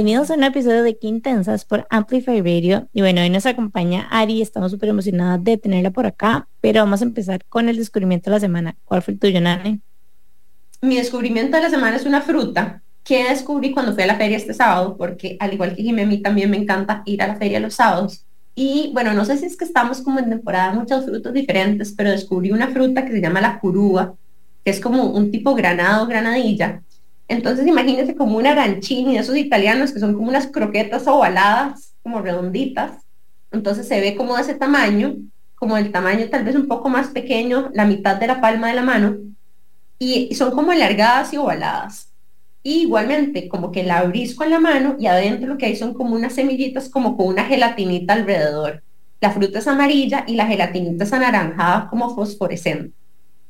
Bienvenidos a un episodio de Quintensas por Amplify Radio. Y bueno, hoy nos acompaña Ari, estamos súper emocionadas de tenerla por acá, pero vamos a empezar con el descubrimiento de la semana. ¿Cuál fue el tuyo, Nani? Mi descubrimiento de la semana es una fruta que descubrí cuando fui a la feria este sábado, porque al igual que Jimmy, a mí también me encanta ir a la feria los sábados. Y bueno, no sé si es que estamos como en temporada muchos frutos diferentes, pero descubrí una fruta que se llama la curúa, que es como un tipo granado, granadilla, entonces imagínense como una arancini, esos italianos que son como unas croquetas ovaladas, como redonditas. Entonces se ve como de ese tamaño, como el tamaño tal vez un poco más pequeño, la mitad de la palma de la mano, y son como alargadas y ovaladas. Y igualmente, como que la abrís con la mano y adentro lo que hay son como unas semillitas como con una gelatinita alrededor. La fruta es amarilla y la gelatinita es anaranjada como fosforescente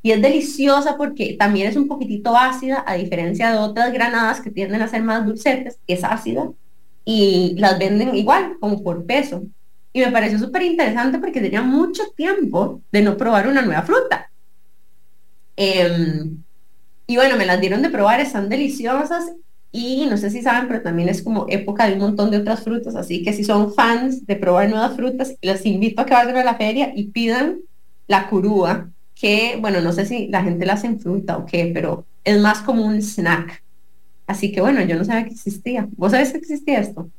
y es deliciosa porque también es un poquitito ácida, a diferencia de otras granadas que tienden a ser más dulcetes, es ácida y las venden igual, como por peso. Y me pareció súper interesante porque tenía mucho tiempo de no probar una nueva fruta. Em, y bueno, me las dieron de probar, están deliciosas y no sé si saben, pero también es como época de un montón de otras frutas, así que si son fans de probar nuevas frutas, les invito a que vayan a la feria y pidan la curúa, que, bueno, no sé si la gente la hace en fruta o qué, pero es más como un snack. Así que bueno, yo no sabía que existía. ¿Vos sabés que existía esto?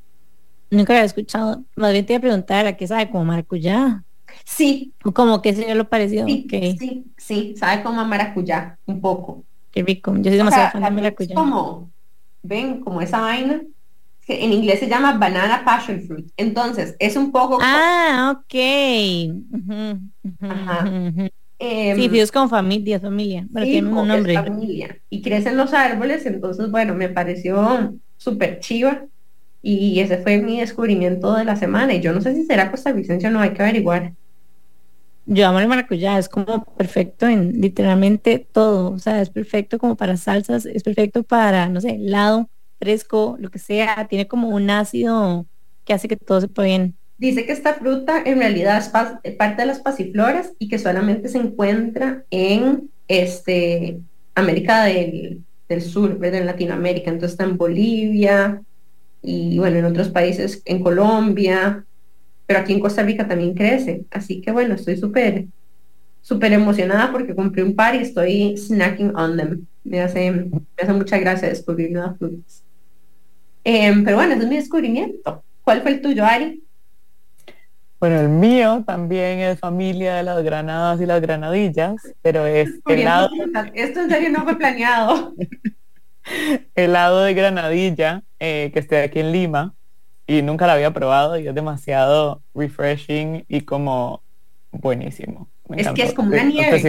Nunca había escuchado. Más bien te iba a preguntar a qué sabe, como maracuyá. Sí. O como que sería lo parecido. Sí, sí, sí, sabe como a maracuyá, un poco. Qué rico. Yo soy demasiado fan de maracuyá. como, ven, como esa vaina. Que en inglés se llama banana passion fruit. Entonces, es un poco. Ah, ok. Ajá. Eh, sí, Dios con familia, familia, pero tiene un nombre. Familia. Y crecen los árboles, entonces, bueno, me pareció súper chiva. Y ese fue mi descubrimiento de la semana. Y yo no sé si será costarricense o no, hay que averiguar. Yo amo el maracuyá, es como perfecto en literalmente todo. O sea, es perfecto como para salsas, es perfecto para, no sé, helado, fresco, lo que sea. Tiene como un ácido que hace que todo se pueda bien. Dice que esta fruta en realidad es parte de las pasifloras y que solamente se encuentra en este, América del, Sur, en Latinoamérica. Entonces está en Bolivia y bueno, en otros países, en Colombia, pero aquí en Costa Rica también crece. Así que bueno, estoy súper, súper emocionada porque compré un par y estoy snacking on them. Me hace, me hace mucha gracia descubrir nuevas frutas. Em, pero bueno, ese es mi descubrimiento. ¿Cuál fue el tuyo, Ari? Bueno, el mío también es familia de las granadas y las granadillas, pero es helado. Esto en serio no fue planeado. helado de granadilla eh, que esté aquí en Lima y nunca la había probado y es demasiado refreshing y como buenísimo. es que es como una nieve.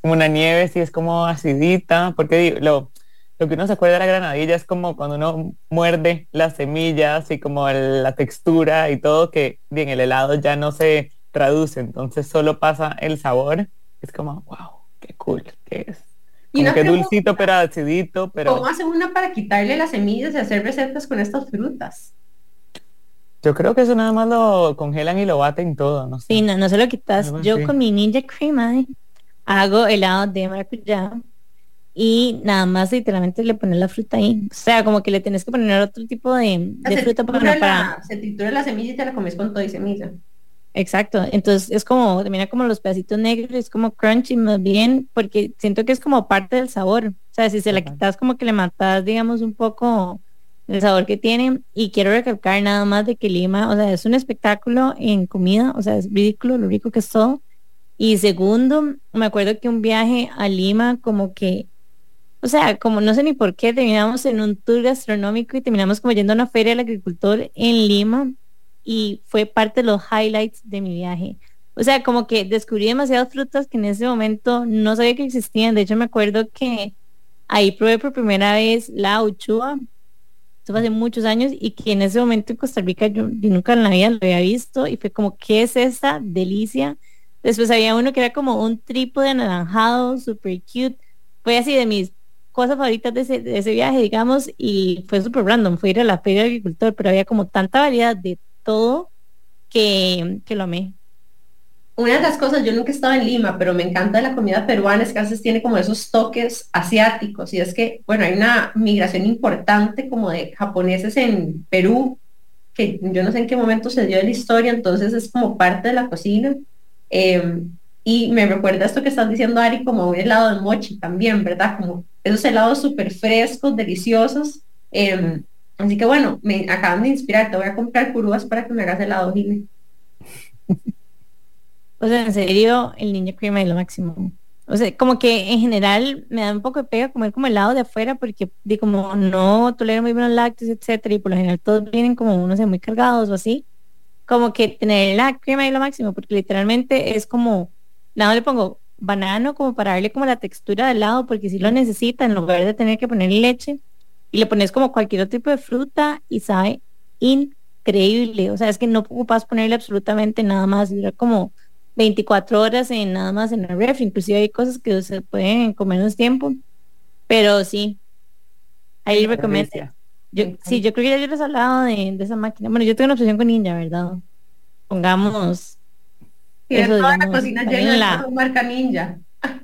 Como una nieve, sí, es como acidita, porque lo, lo que uno se acuerda de la granadilla es como cuando uno muerde las semillas y como la textura y todo que bien el helado ya no se traduce, entonces solo pasa el sabor. Es como, wow, qué cool que es. Como y que dulcito pero acidito, pero... ¿Cómo hace una para quitarle las semillas y hacer recetas con estas frutas? Yo creo que eso nada más lo congelan y lo baten todo, no sé. Sí, no, no se lo quitas. Yo con mi Ninja Cream hago helado de maracuyá y nada más literalmente le pones la fruta ahí. O sea, como que le tienes que poner otro tipo de, fruta para, la, Se tritura la semilla y te la comes con todo y semilla. Exacto, entonces es como, termina como los pedacitos negros, es como crunchy más bien, porque siento que es como parte del sabor. O sea, si se la quitas como que le matas, digamos, un poco el sabor que tiene. Y quiero recalcar nada más de que Lima, o sea, es un espectáculo en comida, o sea, es ridículo lo rico que es todo. Y segundo, me acuerdo que un viaje a Lima como que o sea, como no sé ni por qué, terminamos en un tour gastronómico y terminamos como yendo a una feria del agricultor en Lima y fue parte de los highlights de mi viaje. O sea, como que descubrí demasiadas frutas que en ese momento no sabía que existían. De hecho, me acuerdo que ahí probé por primera vez la uchua. Eso fue hace muchos años y que en ese momento en Costa Rica yo, nunca en la vida lo había visto y fue como, ¿qué es esa delicia? Después había uno que era como un trípode anaranjado, super cute. Fue así de mis cosas favoritas de ese, viaje, digamos, y fue súper random, fue ir a la feria del agricultor, pero había como tanta variedad de todo que, lo amé. una de las cosas, yo nunca he estado en Lima, pero me encanta la comida peruana, es que a veces tiene como esos toques asiáticos, y es que, bueno, hay una migración importante como de japoneses en Perú, que yo no sé en qué momento se dio en la historia, entonces es como parte de la cocina. Em, y me recuerda esto que estás diciendo, Ari, como un helado de mochi también, ¿verdad? Como esos helados súper frescos, deliciosos. Em, así que bueno, me acaban de inspirar, te voy a comprar curvas para que me hagas helado, Jimmy. O sea, en serio, el niño crema es lo máximo. O sea, como que en general me da un poco de pega comer como helado de afuera porque di como no tolero muy bien los lácteos, etcétera, y por lo general todos vienen como, no sé, muy cargados o así. Como que tener la crema es lo máximo, porque literalmente es como, nada le pongo banano como para darle como la textura del helado, porque si lo necesita, en lugar de tener que poner leche, y le pones como cualquier otro tipo de fruta y sabe increíble. O sea, es que no ocupas ponerle absolutamente nada más, dura como 24 horas en nada más en el ref, inclusive hay cosas que se pueden comer menos tiempo, pero sí, ahí recomiendo. Yo, sí, yo creo que ya yo les he hablado de, esa máquina. Bueno, yo tengo una obsesión con Ninja, ¿verdad? Pongamos. Eso, toda la cocina llena la, marca Ninja.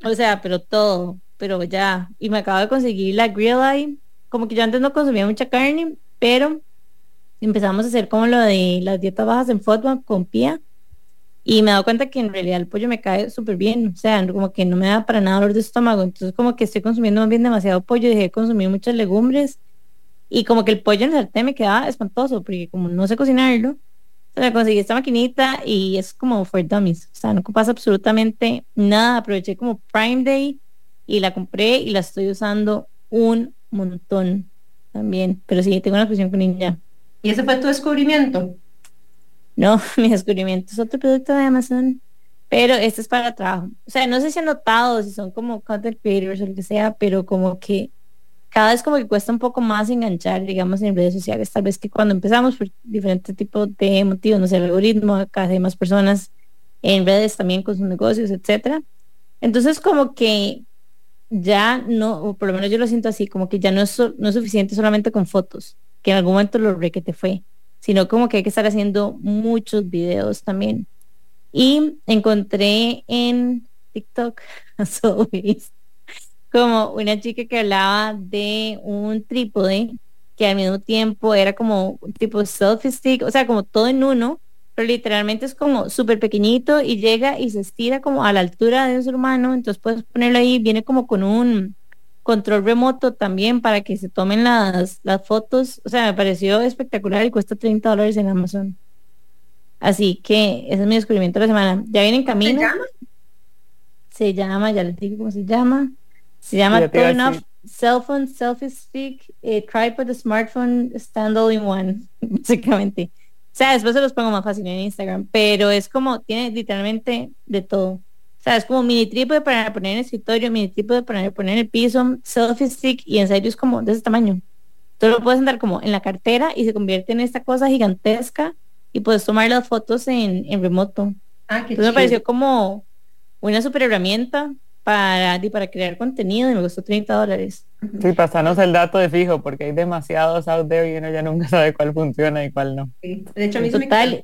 O sea, pero todo, pero ya. Y me acabo de conseguir la Grill Eye. Como que yo antes no consumía mucha carne, pero empezamos a hacer como lo de las dietas bajas en FODMAP con Pia y me he dado cuenta que en realidad el pollo me cae súper bien, o sea, como que no me da para nada dolor de estómago, entonces como que estoy consumiendo más bien demasiado pollo, dejé de consumir muchas legumbres y como que el pollo en el sartén me quedaba espantoso, porque como no sé cocinarlo, o conseguí esta maquinita y es como for dummies, o sea, no pasa absolutamente nada, aproveché como Prime Day y la compré y la estoy usando un montón también, pero sí, tengo una fusión con Ninja. ¿Y ese fue tu descubrimiento? No, mi descubrimiento es otro producto de Amazon, pero este es para trabajo. O sea, no sé si han notado, si son como content creators o lo que sea, pero como que cada vez como que cuesta un poco más enganchar, digamos, en redes sociales. Tal vez que cuando empezamos por diferentes tipos de motivos, no sé, el algoritmo, cada vez más personas en redes también con sus negocios, etcétera. Entonces como que ya no, o por lo menos yo lo siento así, como que ya no es, no es suficiente solamente con fotos, que en algún momento lo re que te fue sino como que hay que estar haciendo muchos videos también. Y encontré en TikTok, como una chica que hablaba de un trípode que al mismo tiempo era como un tipo selfie stick, o sea, como todo en uno, pero literalmente es como súper pequeñito y llega y se estira como a la altura de un ser humano, entonces puedes ponerlo ahí, viene como con un control remoto también para que se tomen las, las fotos. O sea, me pareció espectacular y cuesta 30 dólares en Amazon. Así que ese es mi descubrimiento de la semana. Ya viene en camino. ¿Se llama? Se llama, ya les digo cómo se llama. Se llama Turn Off Cell Phone Selfie Stick eh, Tripod Smartphone Stand All in One, básicamente. O sea, después se los pongo más fácil en Instagram, pero es como, tiene literalmente de todo sea, es como mini trípode para poner en el escritorio, mini trípode para poner en el piso, selfie stick y en serio es como de ese tamaño. Tú lo puedes andar como en la cartera y se convierte en esta cosa gigantesca y puedes tomar las fotos en, en remoto. Ah, Entonces me pareció como una super herramienta para, para crear contenido y me costó 30 dólares. Sí, pasanos el dato de fijo porque hay demasiados out there y uno ya nunca sabe cuál funciona y cuál no. De hecho, a mí Total,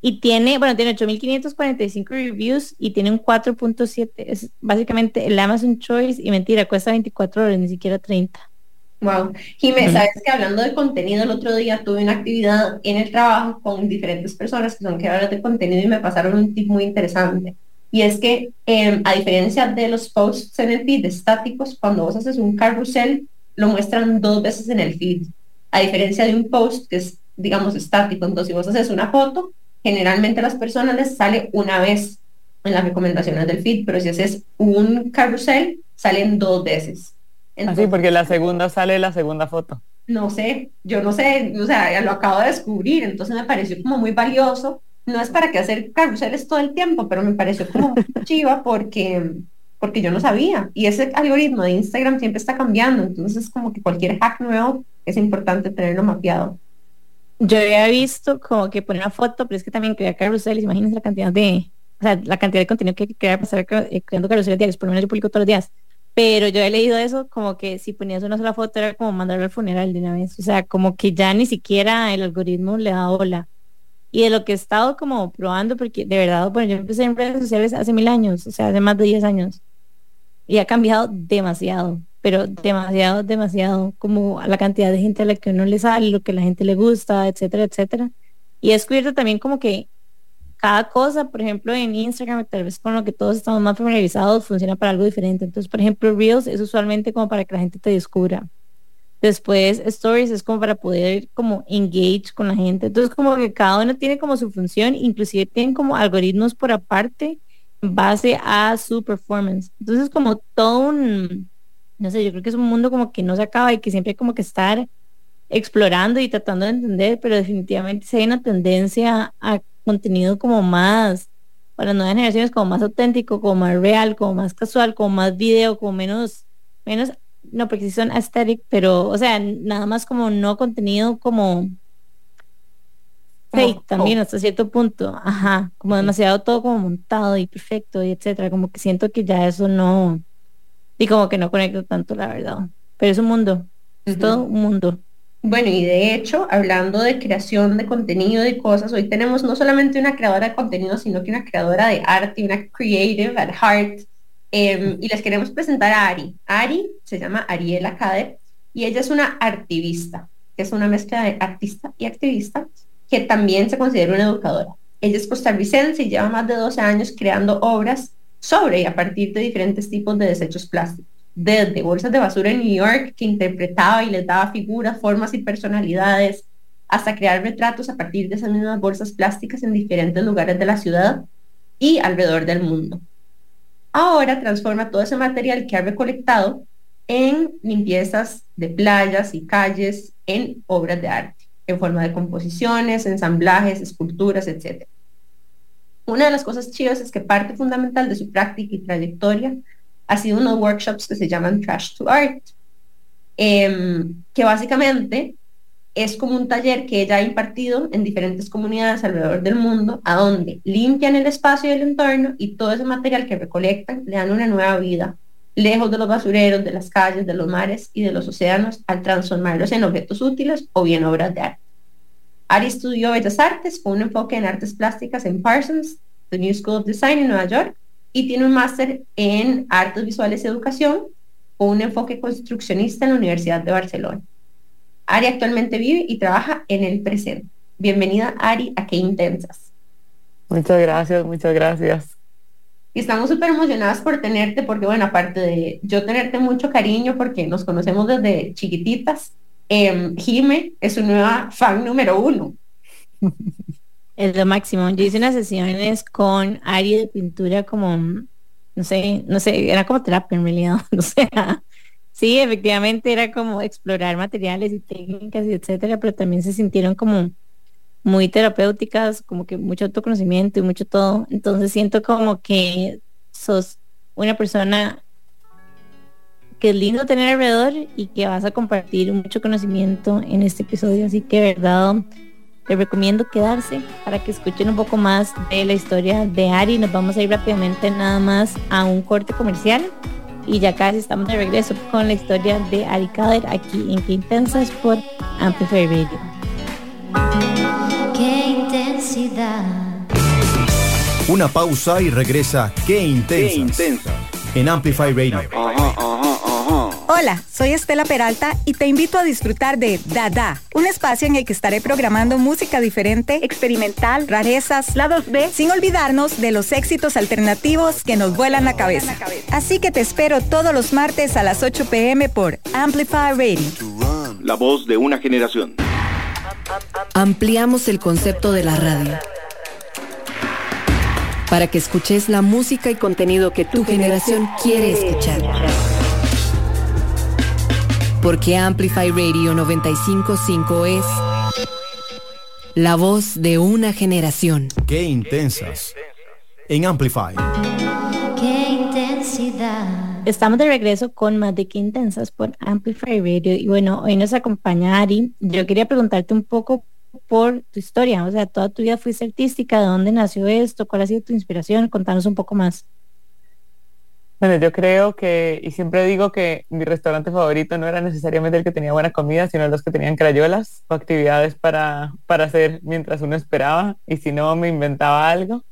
y tiene, bueno, tiene 8.545 reviews y tiene un 4.7. Es básicamente el Amazon Choice y mentira, cuesta 24 dólares, ni siquiera 30. Wow. Jiménez, sabes que hablando de contenido, el otro día tuve una actividad en el trabajo con diferentes personas que son creadoras de contenido y me pasaron un tip muy interesante. Y es que, em, a diferencia de los posts en el feed estáticos, cuando vos haces un carrusel, lo muestran dos veces en el feed. A diferencia de un post que es, digamos, estático. Entonces, si vos haces una foto, generalmente a las personas les sale una vez en las recomendaciones del feed, pero si haces un carrusel, salen dos veces. Así, porque la segunda sale la segunda foto. No sé, yo no sé, o sea, lo acabo de descubrir, entonces me pareció como muy valioso. No es para que hacer carruseles todo el tiempo, pero me pareció como chiva porque, porque yo no sabía. Y ese algoritmo de Instagram siempre está cambiando, entonces es como que cualquier hack nuevo es importante tenerlo mapeado. Yo había visto como que poner una foto, pero es que también crear carruseles, imagínense la cantidad de, o sea, la cantidad de contenido que hay que crear para estar eh, creando carruseles diarios, por lo menos yo publico todos los días. Pero yo he leído eso como que si ponías una sola foto era como mandarlo al funeral de una vez. O sea, como que ya ni siquiera el algoritmo le da bola. Y de lo que he estado como probando, porque de verdad, bueno, yo empecé en redes sociales hace mil años, o sea, hace más de 10 años, y ha cambiado demasiado, pero demasiado, demasiado, como la cantidad de gente a la que uno le sale, lo que la gente le gusta, etcétera, etcétera. Y he descubierto también como que cada cosa, por ejemplo, en Instagram, tal vez con lo que todos estamos más familiarizados, funciona para algo diferente. Entonces, por ejemplo, Reels es usualmente como para que la gente te descubra. Después, Stories es como para poder como engage con la gente. Entonces, como que cada uno tiene como su función, inclusive tienen como algoritmos por aparte en base a su performance. Entonces, como todo un, no sé, yo creo que es un mundo como que no se acaba y que siempre hay como que estar explorando y tratando de entender, pero definitivamente si hay una tendencia a contenido como más, para nuevas generaciones, como más auténtico, como más real, como más casual, como más video, como menos, menos, no, porque sí son aesthetic, pero, o sea, nada más como no contenido como fake también hasta cierto punto, ajá, como demasiado todo como montado y perfecto y etcétera, como que siento que ya eso no, y como que no conecto tanto, la verdad, pero es un mundo, es todo un mundo. Bueno, y de hecho, hablando de creación de contenido y cosas, hoy tenemos no solamente una creadora de contenido, sino que una creadora de arte, una creative at heart. Em, y les queremos presentar a Ari. Ari se llama Ariela Kader y ella es una activista, que es una mezcla de artista y activista, que también se considera una educadora. Ella es costarricense y lleva más de 12 años creando obras sobre y a partir de diferentes tipos de desechos plásticos desde bolsas de basura en New York que interpretaba y les daba figuras, formas y personalidades, hasta crear retratos a partir de esas mismas bolsas plásticas en diferentes lugares de la ciudad y alrededor del mundo. Ahora transforma todo ese material que ha recolectado en limpiezas de playas y calles, en obras de arte, en forma de composiciones, ensamblajes, esculturas, etc. Una de las cosas chivas es que parte fundamental de su práctica y trayectoria ha sido unos workshops que se llaman Trash to Art, em, que básicamente es como un taller que ella ha impartido en diferentes comunidades alrededor del mundo, a donde limpian el espacio y el entorno y todo ese material que recolectan le dan una nueva vida, lejos de los basureros, de las calles, de los mares y de los océanos, al transformarlos en objetos útiles o bien obras de arte. Ari estudió Bellas Artes con un enfoque en artes plásticas en Parsons, The New School of Design en Nueva York, y tiene un máster en artes visuales y educación con un enfoque construccionista en la Universidad de Barcelona. Ari actualmente vive y trabaja en el presente. Bienvenida Ari a Qué Intensas. Muchas gracias, muchas gracias. Y estamos súper emocionadas por tenerte porque, bueno, aparte de yo tenerte mucho cariño porque nos conocemos desde chiquititas, eh, Jime es su nueva fan número uno. Es lo máximo. Yo hice unas sesiones con Ari de pintura como, no sé, no sé, era como terapia en realidad. O sea, sí, efectivamente era como explorar materiales y técnicas y etcétera, pero también se sintieron como muy terapéuticas, como que mucho autoconocimiento y mucho todo. Entonces siento como que sos una persona que es lindo tener alrededor y que vas a compartir mucho conocimiento en este episodio. Así que, verdad, les recomiendo quedarse para que escuchen un poco más de la historia de Ari. Nos vamos a ir rápidamente nada más a un corte comercial y ya casi estamos de regreso con la historia de Ari Kader aquí en Qué Intensas por Amplify Radio. Qué intensidad. Una pausa y regresa Qué Intensas, en Amplify Radio. Hola, soy Estela Peralta y te invito a disfrutar de Dada, un espacio en el que estaré programando música diferente, experimental, rarezas, lados B, sin olvidarnos de los éxitos alternativos que nos vuelan la cabeza. Así que te espero todos los martes a las 8 pm por Amplify Radio. La voz de una generación. Ampliamos el concepto de la radio para que escuches la música y contenido que tu generación quiere escuchar. Porque Amplify Radio 955 es la voz de una generación. Qué intensas. En Amplify. Qué intensidad. Estamos de regreso con más de Qué Intensas por Amplify Radio. Y bueno, hoy nos acompaña Ari. Yo quería preguntarte un poco por tu historia. O sea, toda tu vida fuiste artística. ¿De dónde nació esto? ¿Cuál ha sido tu inspiración? Contanos un poco más. Bueno, yo creo que, y siempre digo que mi restaurante favorito no era necesariamente el que tenía buena comida, sino los que tenían crayolas o actividades para, para hacer mientras uno esperaba, y si no, me inventaba algo.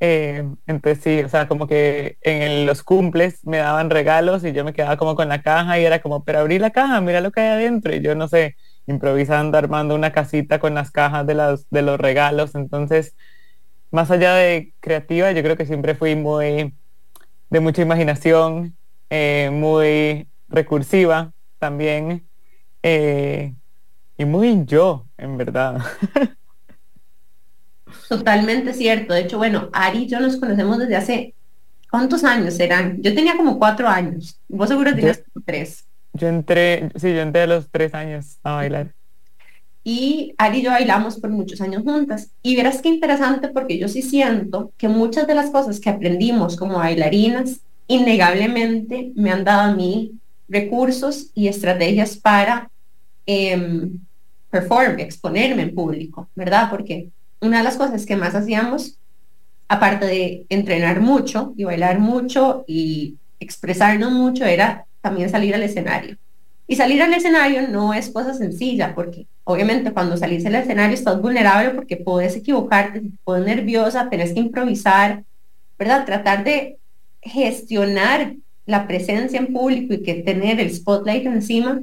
Eh, entonces sí, o sea, como que en los cumples me daban regalos y yo me quedaba como con la caja y era como, pero abrí la caja, mira lo que hay adentro. Y yo no sé, improvisando, armando una casita con las cajas de, las, de los regalos. Entonces, más allá de creativa, yo creo que siempre fui muy de mucha imaginación, eh, muy recursiva también, eh, y muy yo, en verdad. Totalmente cierto. De hecho, bueno, Ari y yo nos conocemos desde hace, ¿cuántos años serán? Yo tenía como cuatro años. Vos seguro tenías tres. Yo entré, sí, yo entré a los tres años a bailar. Y Ari y yo bailamos por muchos años juntas. Y verás qué interesante porque yo sí siento que muchas de las cosas que aprendimos como bailarinas, innegablemente me han dado a mí recursos y estrategias para eh, perform, exponerme en público, ¿verdad? Porque una de las cosas que más hacíamos, aparte de entrenar mucho y bailar mucho y expresarnos mucho, era también salir al escenario. Y salir al escenario no es cosa sencilla, porque obviamente cuando salís al escenario estás vulnerable porque puedes equivocarte, te nerviosa, tenés que improvisar, ¿verdad? Tratar de gestionar la presencia en público y que tener el spotlight encima,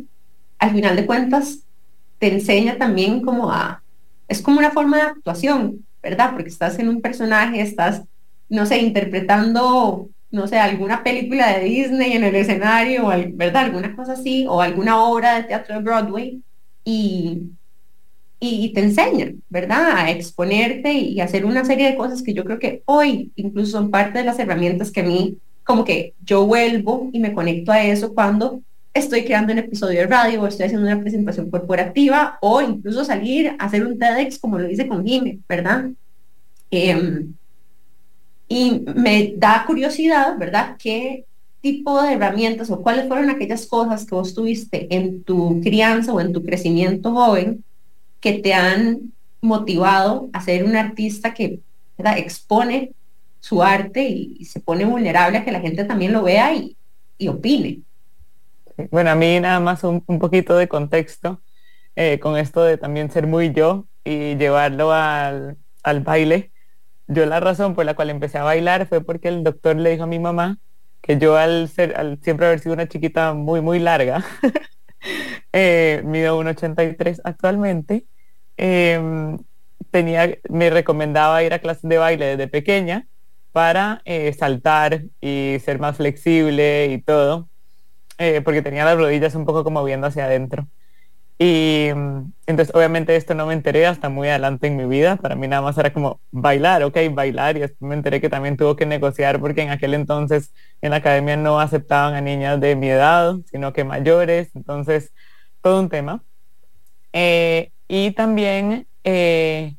al final de cuentas, te enseña también como a, es como una forma de actuación, ¿verdad? Porque estás en un personaje, estás, no sé, interpretando, no sé, alguna película de Disney en el escenario, ¿verdad? Alguna cosa así, o alguna obra de teatro de Broadway, y, y, te enseñan, ¿verdad? A exponerte y hacer una serie de cosas que yo creo que hoy incluso son parte de las herramientas que a mí, como que yo vuelvo y me conecto a eso cuando estoy creando un episodio de radio o estoy haciendo una presentación corporativa o incluso salir a hacer un TEDx como lo hice con Jimmy, ¿verdad? Em, y me da curiosidad, ¿verdad? ¿Qué tipo de herramientas o cuáles fueron aquellas cosas que vos tuviste en tu crianza o en tu crecimiento joven que te han motivado a ser un artista que expone su arte y, se pone vulnerable a que la gente también lo vea y, opine? Bueno, a mí nada más un, poquito de contexto eh, con esto de también ser muy yo y llevarlo al, baile. Yo la razón por la cual empecé a bailar fue porque el doctor le dijo a mi mamá que yo al ser, al siempre haber sido una chiquita muy, muy larga, eh, mido 1,83 actualmente, em, tenía, me recomendaba ir a clases de baile desde pequeña para eh, saltar y ser más flexible y todo. Eh, porque tenía las rodillas un poco como viendo hacia adentro. Y mm, entonces obviamente esto no me enteré hasta muy adelante en mi vida. Para mí nada más era como bailar, ok, bailar. Y después me enteré que también tuvo que negociar porque en aquel entonces en la academia no aceptaban a niñas de mi edad, sino que mayores. Entonces, todo un tema. Eh, y también eh,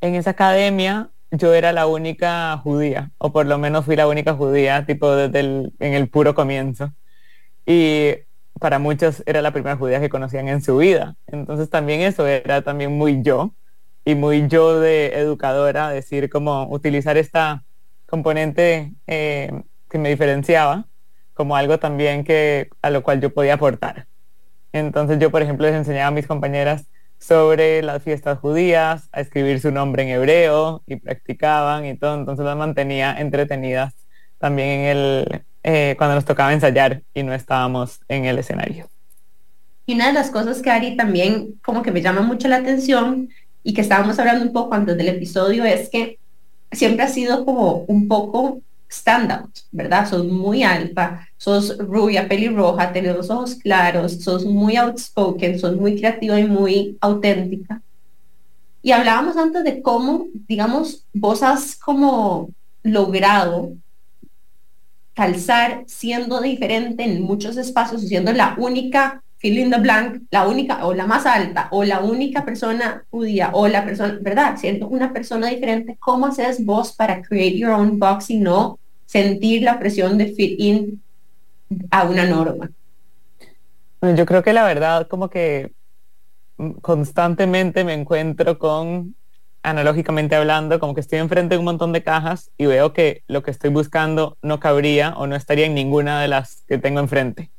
en esa academia yo era la única judía, o por lo menos fui la única judía, tipo desde el, en el puro comienzo y para muchos era la primera judía que conocían en su vida. Entonces también eso era también muy yo y muy yo de educadora, decir como utilizar esta componente eh, que me diferenciaba como algo también que a lo cual yo podía aportar. Entonces yo, por ejemplo, les enseñaba a mis compañeras sobre las fiestas judías, a escribir su nombre en hebreo y practicaban y todo, entonces las mantenía entretenidas también en el, eh, cuando nos tocaba ensayar y no estábamos en el escenario. Y una de las cosas que Ari también como que me llama mucho la atención y que estábamos hablando un poco antes del episodio es que siempre ha sido como un poco standout, ¿verdad? Sos muy alta, sos rubia, pelirroja, tenés los ojos claros, sos muy outspoken, sos muy creativa y muy auténtica. Y hablábamos antes de cómo, digamos, vos has como logrado calzar siendo diferente en muchos espacios siendo la única fill in the blank, la única o la más alta o la única persona judía o la persona, ¿verdad? Siendo una persona diferente, ¿cómo haces vos para create your own box y no sentir la presión de fit in a una norma? Yo creo que la verdad como que constantemente me encuentro con analógicamente hablando, como que estoy enfrente de un montón de cajas y veo que lo que estoy buscando no cabría o no estaría en ninguna de las que tengo enfrente.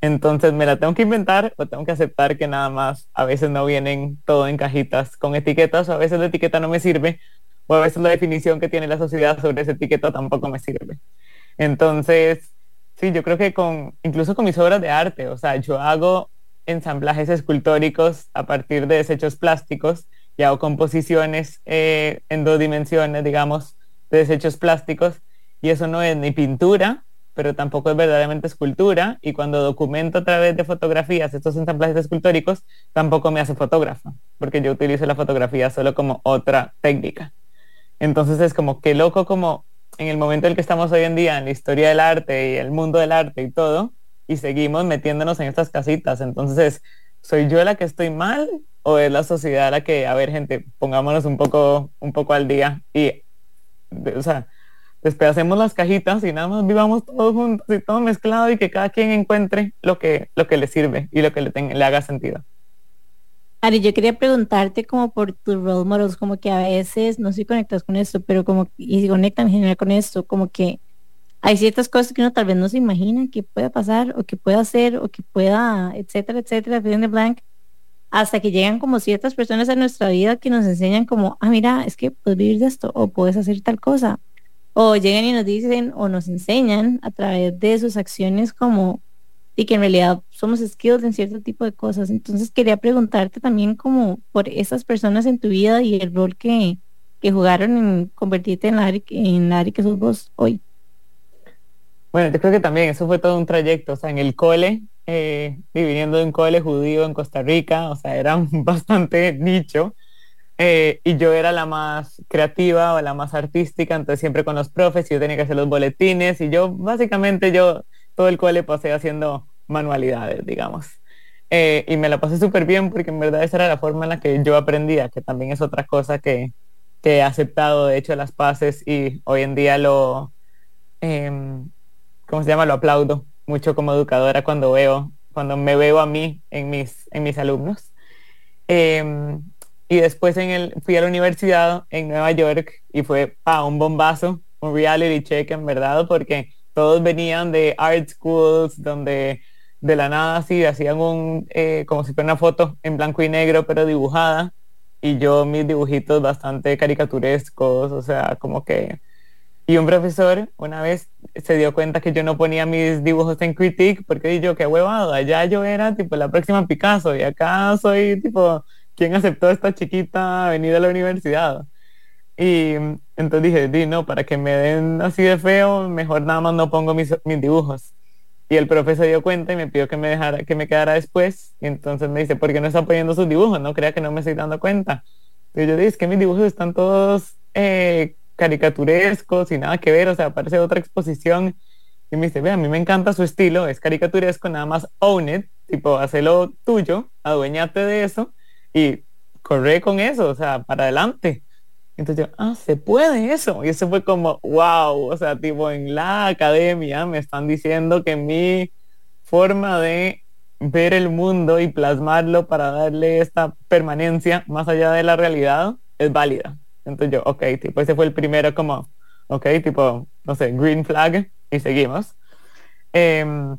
Entonces me la tengo que inventar o tengo que aceptar que nada más a veces no vienen todo en cajitas con etiquetas o a veces la etiqueta no me sirve o a veces la definición que tiene la sociedad sobre esa etiqueta tampoco me sirve. Entonces, sí, yo creo que con, incluso con mis obras de arte, o sea, yo hago ensamblajes escultóricos a partir de desechos plásticos y hago composiciones eh, en dos dimensiones, digamos, de desechos plásticos y eso no es ni pintura, pero tampoco es verdaderamente escultura y cuando documento a través de fotografías estos ensamblajes escultóricos, tampoco me hace fotógrafo, porque yo utilizo la fotografía solo como otra técnica. Entonces es como que loco como en el momento en el que estamos hoy en día, en la historia del arte y el mundo del arte y todo, y seguimos metiéndonos en estas casitas. Entonces, ¿soy yo la que estoy mal o es la sociedad la que, a ver, gente, pongámonos un poco, un poco al día y, o sea, despedacemos las cajitas y nada más vivamos todos juntos y todo mezclado y que cada quien encuentre lo que, lo que le sirve y lo que le, le haga sentido. Ari, yo quería preguntarte como por tus role models, como que a veces, no sé si conectas con esto, pero como, y si conectan en general con esto, como que hay ciertas cosas que uno tal vez no se imagina que pueda pasar, o que pueda hacer, o que pueda, etcétera, etcétera, de blank, hasta que llegan como ciertas personas a nuestra vida que nos enseñan como, ah, mira, es que puedes vivir de esto, o puedes hacer tal cosa, o llegan y nos dicen, o nos enseñan a través de sus acciones como y que en realidad somos skilled en cierto tipo de cosas. Entonces quería preguntarte también como por esas personas en tu vida y el rol que, que jugaron en convertirte en la, en la que sos vos hoy. Bueno, yo creo que también eso fue todo un trayecto, o sea, en el cole, eh, viviendo en un cole judío en Costa Rica, o sea, era bastante nicho, eh, y yo era la más creativa o la más artística, entonces siempre con los profes, y yo tenía que hacer los boletines, y yo básicamente yo todo el cole pasé haciendo manualidades, digamos. Eh, y me la pasé súper bien porque en verdad esa era la forma en la que yo aprendía, que también es otra cosa que, he aceptado, de hecho, las pases y hoy en día lo, em, ¿cómo se llama? Lo aplaudo mucho como educadora cuando veo, cuando me veo a mí en mis, en mis alumnos. Em, y después en el, fui a la universidad en Nueva York y fue pa, un bombazo, un reality check en verdad, porque todos venían de art schools donde de la nada así hacían un, eh, como si fuera una foto en blanco y negro pero dibujada y yo mis dibujitos bastante caricaturescos, o sea, como que... Y un profesor una vez se dio cuenta que yo no ponía mis dibujos en critique porque yo, qué huevado, allá yo era tipo la próxima Picasso y acá soy tipo, ¿quién aceptó esta chiquita venir a la universidad? Y entonces dije, di, no, para que me den así de feo, mejor nada más no pongo mis, mis dibujos. Y el profe se dio cuenta y me pidió que me dejara, que me quedara después. Y entonces me dice, ¿por qué no está poniendo sus dibujos? No crea que no me estoy dando cuenta. Y yo dije, es que mis dibujos están todos eh, caricaturescos y nada que ver, o sea, parece otra exposición. Y me dice, ve, a mí me encanta su estilo, es caricaturesco, nada más own it, tipo, hacelo tuyo, adueñate de eso y corre con eso, o sea, para adelante. Entonces yo, ah, se puede eso. Y eso fue como, wow, o sea, tipo en la academia me están diciendo que mi forma de ver el mundo y plasmarlo para darle esta permanencia más allá de la realidad es válida. Entonces yo, ok, tipo, ese fue el primero como, ok, tipo, no sé, green flag y seguimos. Em,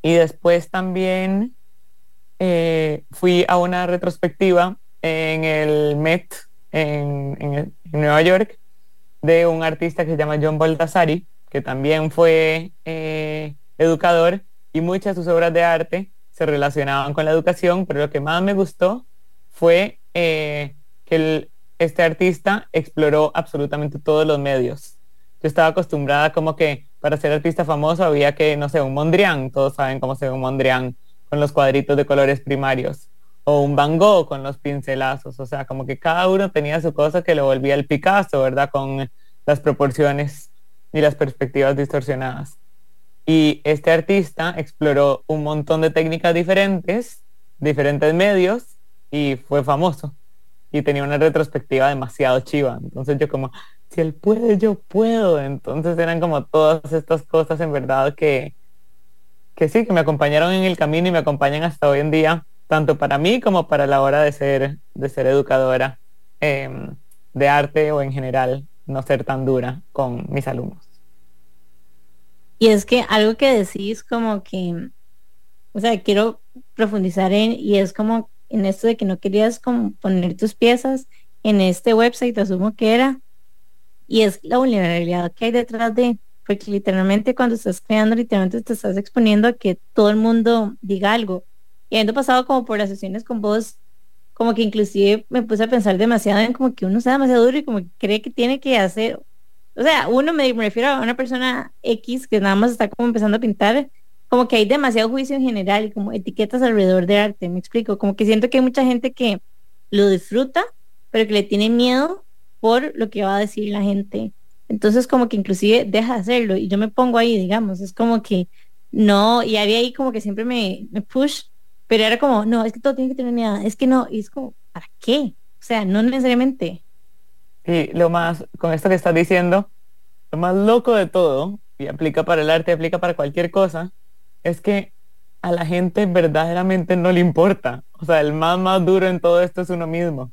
y después también eh, fui a una retrospectiva en el Met en, Nueva York de un artista que se llama John Baldassari, que también fue eh, educador y muchas de sus obras de arte se relacionaban con la educación, pero lo que más me gustó fue eh, que este artista exploró absolutamente todos los medios. Yo estaba acostumbrada como que para ser artista famoso había que, no sé, un Mondrian, todos saben cómo se ve un Mondrian, con los cuadritos de colores primarios o un Van Gogh con los pincelazos, o sea, como que cada uno tenía su cosa que lo volvía el Picasso, ¿verdad? Con las proporciones y las perspectivas distorsionadas. Y este artista exploró un montón de técnicas diferentes, diferentes medios, y fue famoso. Y tenía una retrospectiva demasiado chiva. Entonces yo como, si él puede, yo puedo. Entonces eran como todas estas cosas en verdad que, que sí, que me acompañaron en el camino y me acompañan hasta hoy en día tanto para mí como para la hora de ser, de ser educadora. em, de arte o en general no ser tan dura con mis alumnos. Y es que algo que decís como que, o sea, quiero profundizar en, y es como en esto de que no querías como poner tus piezas en este website, asumo que era, y es la vulnerabilidad que hay detrás de, porque literalmente cuando estás creando, literalmente te estás exponiendo a que todo el mundo diga algo. Y habiendo pasado como por las sesiones con vos, como que inclusive me puse a pensar demasiado en como que uno sea demasiado duro y como que cree que tiene que hacer, o sea, uno me, refiero a una persona X que nada más está como empezando a pintar, como que hay demasiado juicio en general y como etiquetas alrededor de arte, me explico, como que siento que hay mucha gente que lo disfruta, pero que le tiene miedo por lo que va a decir la gente. Entonces como que inclusive deja de hacerlo y yo me pongo ahí, digamos, es como que no, y había ahí como que siempre me, push, pero era como, no, es que todo tiene que tener miedo, es que no, y es como, ¿para qué? O sea, no necesariamente. Y lo más, con esto que estás diciendo, lo más loco de todo, y aplica para el arte, aplica para cualquier cosa, es que a la gente verdaderamente no le importa. O sea, el más más duro en todo esto es uno mismo.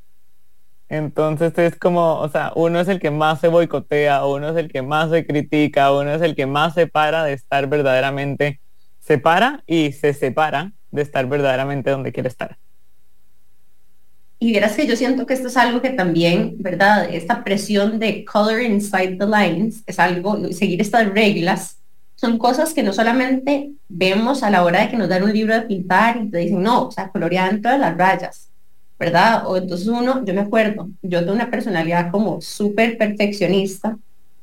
Entonces es como, o sea, uno es el que más se boicotea, uno es el que más se critica, uno es el que más se para de estar verdaderamente, se para y se separa de estar verdaderamente donde quiere estar. Y vieras que yo siento que esto es algo que también, ¿verdad? Esta presión de color inside the lines es algo, seguir estas reglas, son cosas que no solamente vemos a la hora de que nos dan un libro de pintar y te dicen, no, o sea, colorear dentro de las rayas, ¿verdad? O entonces uno, yo me acuerdo, yo tengo una personalidad como súper perfeccionista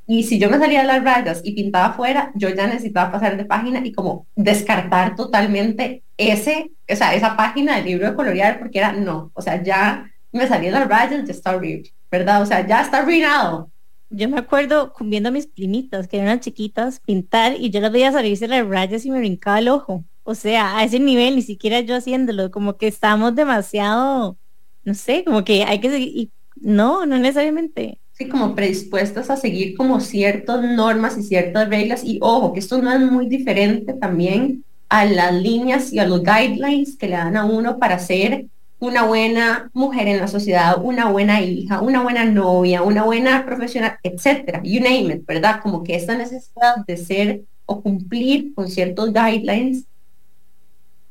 y si yo me salía de las rayas y pintaba afuera, yo ya necesitaba pasar de página y como descartar totalmente ese, o sea, esa página del libro de colorear porque era no, o sea, ya me salía de las rayas, ya está horrible, ¿verdad? O sea, ya está arruinado. Yo me acuerdo viendo a mis primitas, que eran chiquitas, pintar y yo las veía salirse las rayas y me brincaba el ojo. O sea, a ese nivel, ni siquiera yo haciéndolo, como que estamos demasiado, no sé, como que hay que seguir, no, no necesariamente como predispuestas a seguir como ciertas normas y ciertas reglas. Y ojo, que esto no es muy diferente también a las líneas y a los guidelines que le dan a uno para ser una buena mujer en la sociedad, una buena hija, una buena novia, una buena profesional, etcétera, you name it, ¿verdad? Como que esta necesidad de ser o cumplir con ciertos guidelines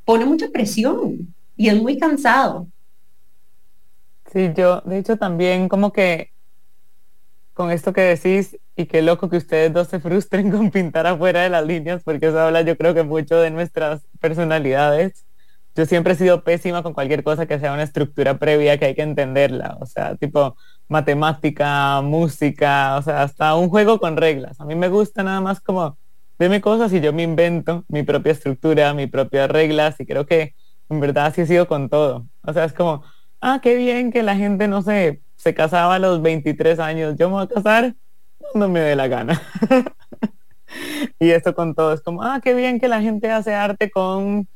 pone mucha presión y es muy cansado. Sí, yo de hecho también como que con esto que decís y qué loco que ustedes dos se frustren con pintar afuera de las líneas, porque eso habla yo creo que mucho de nuestras personalidades. Yo siempre he sido pésima con cualquier cosa que sea una estructura previa que hay que entenderla, o sea, tipo matemática, música, o sea, hasta un juego con reglas. A mí me gusta nada más como deme cosas y yo me invento mi propia estructura, mis propias reglas y creo que en verdad así he sido con todo. O sea, es como, ah, qué bien que la gente, no sé, se casaba a los 23 años, yo me voy a casar cuando me dé la gana. y esto con todo es como, ah, qué bien que la gente hace arte con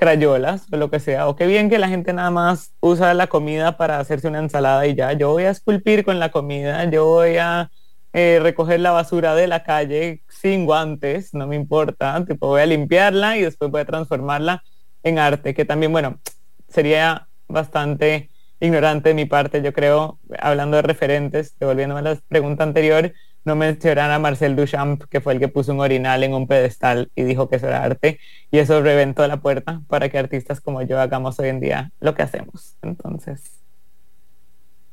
crayolas o lo que sea, o qué bien que la gente nada más usa la comida para hacerse una ensalada y ya, yo voy a esculpir con la comida, yo voy a eh, recoger la basura de la calle sin guantes, no me importa, tipo voy a limpiarla y después voy a transformarla en arte, que también, bueno, sería bastante ignorante de mi parte, yo creo, hablando de referentes, devolviéndome a la pregunta anterior, no mencionar a Marcel Duchamp, que fue el que puso un orinal en un pedestal y dijo que eso era arte, y eso reventó la puerta para que artistas como yo hagamos hoy en día lo que hacemos. Entonces...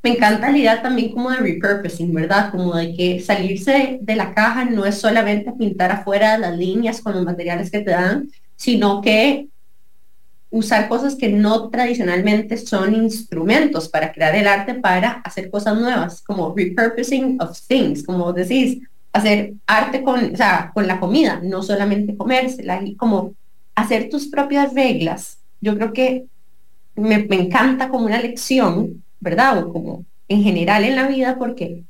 Me encanta la idea también como de repurposing, ¿verdad? Como de que salirse de la caja no es solamente pintar afuera las líneas con los materiales que te dan, sino que usar cosas que no tradicionalmente son instrumentos para crear el arte para hacer cosas nuevas, como repurposing of things, como decís, hacer arte con, o sea, con la comida, no solamente comérsela, y como hacer tus propias reglas. Yo creo que me, me encanta como una lección, ¿verdad? O como en general en la vida, porque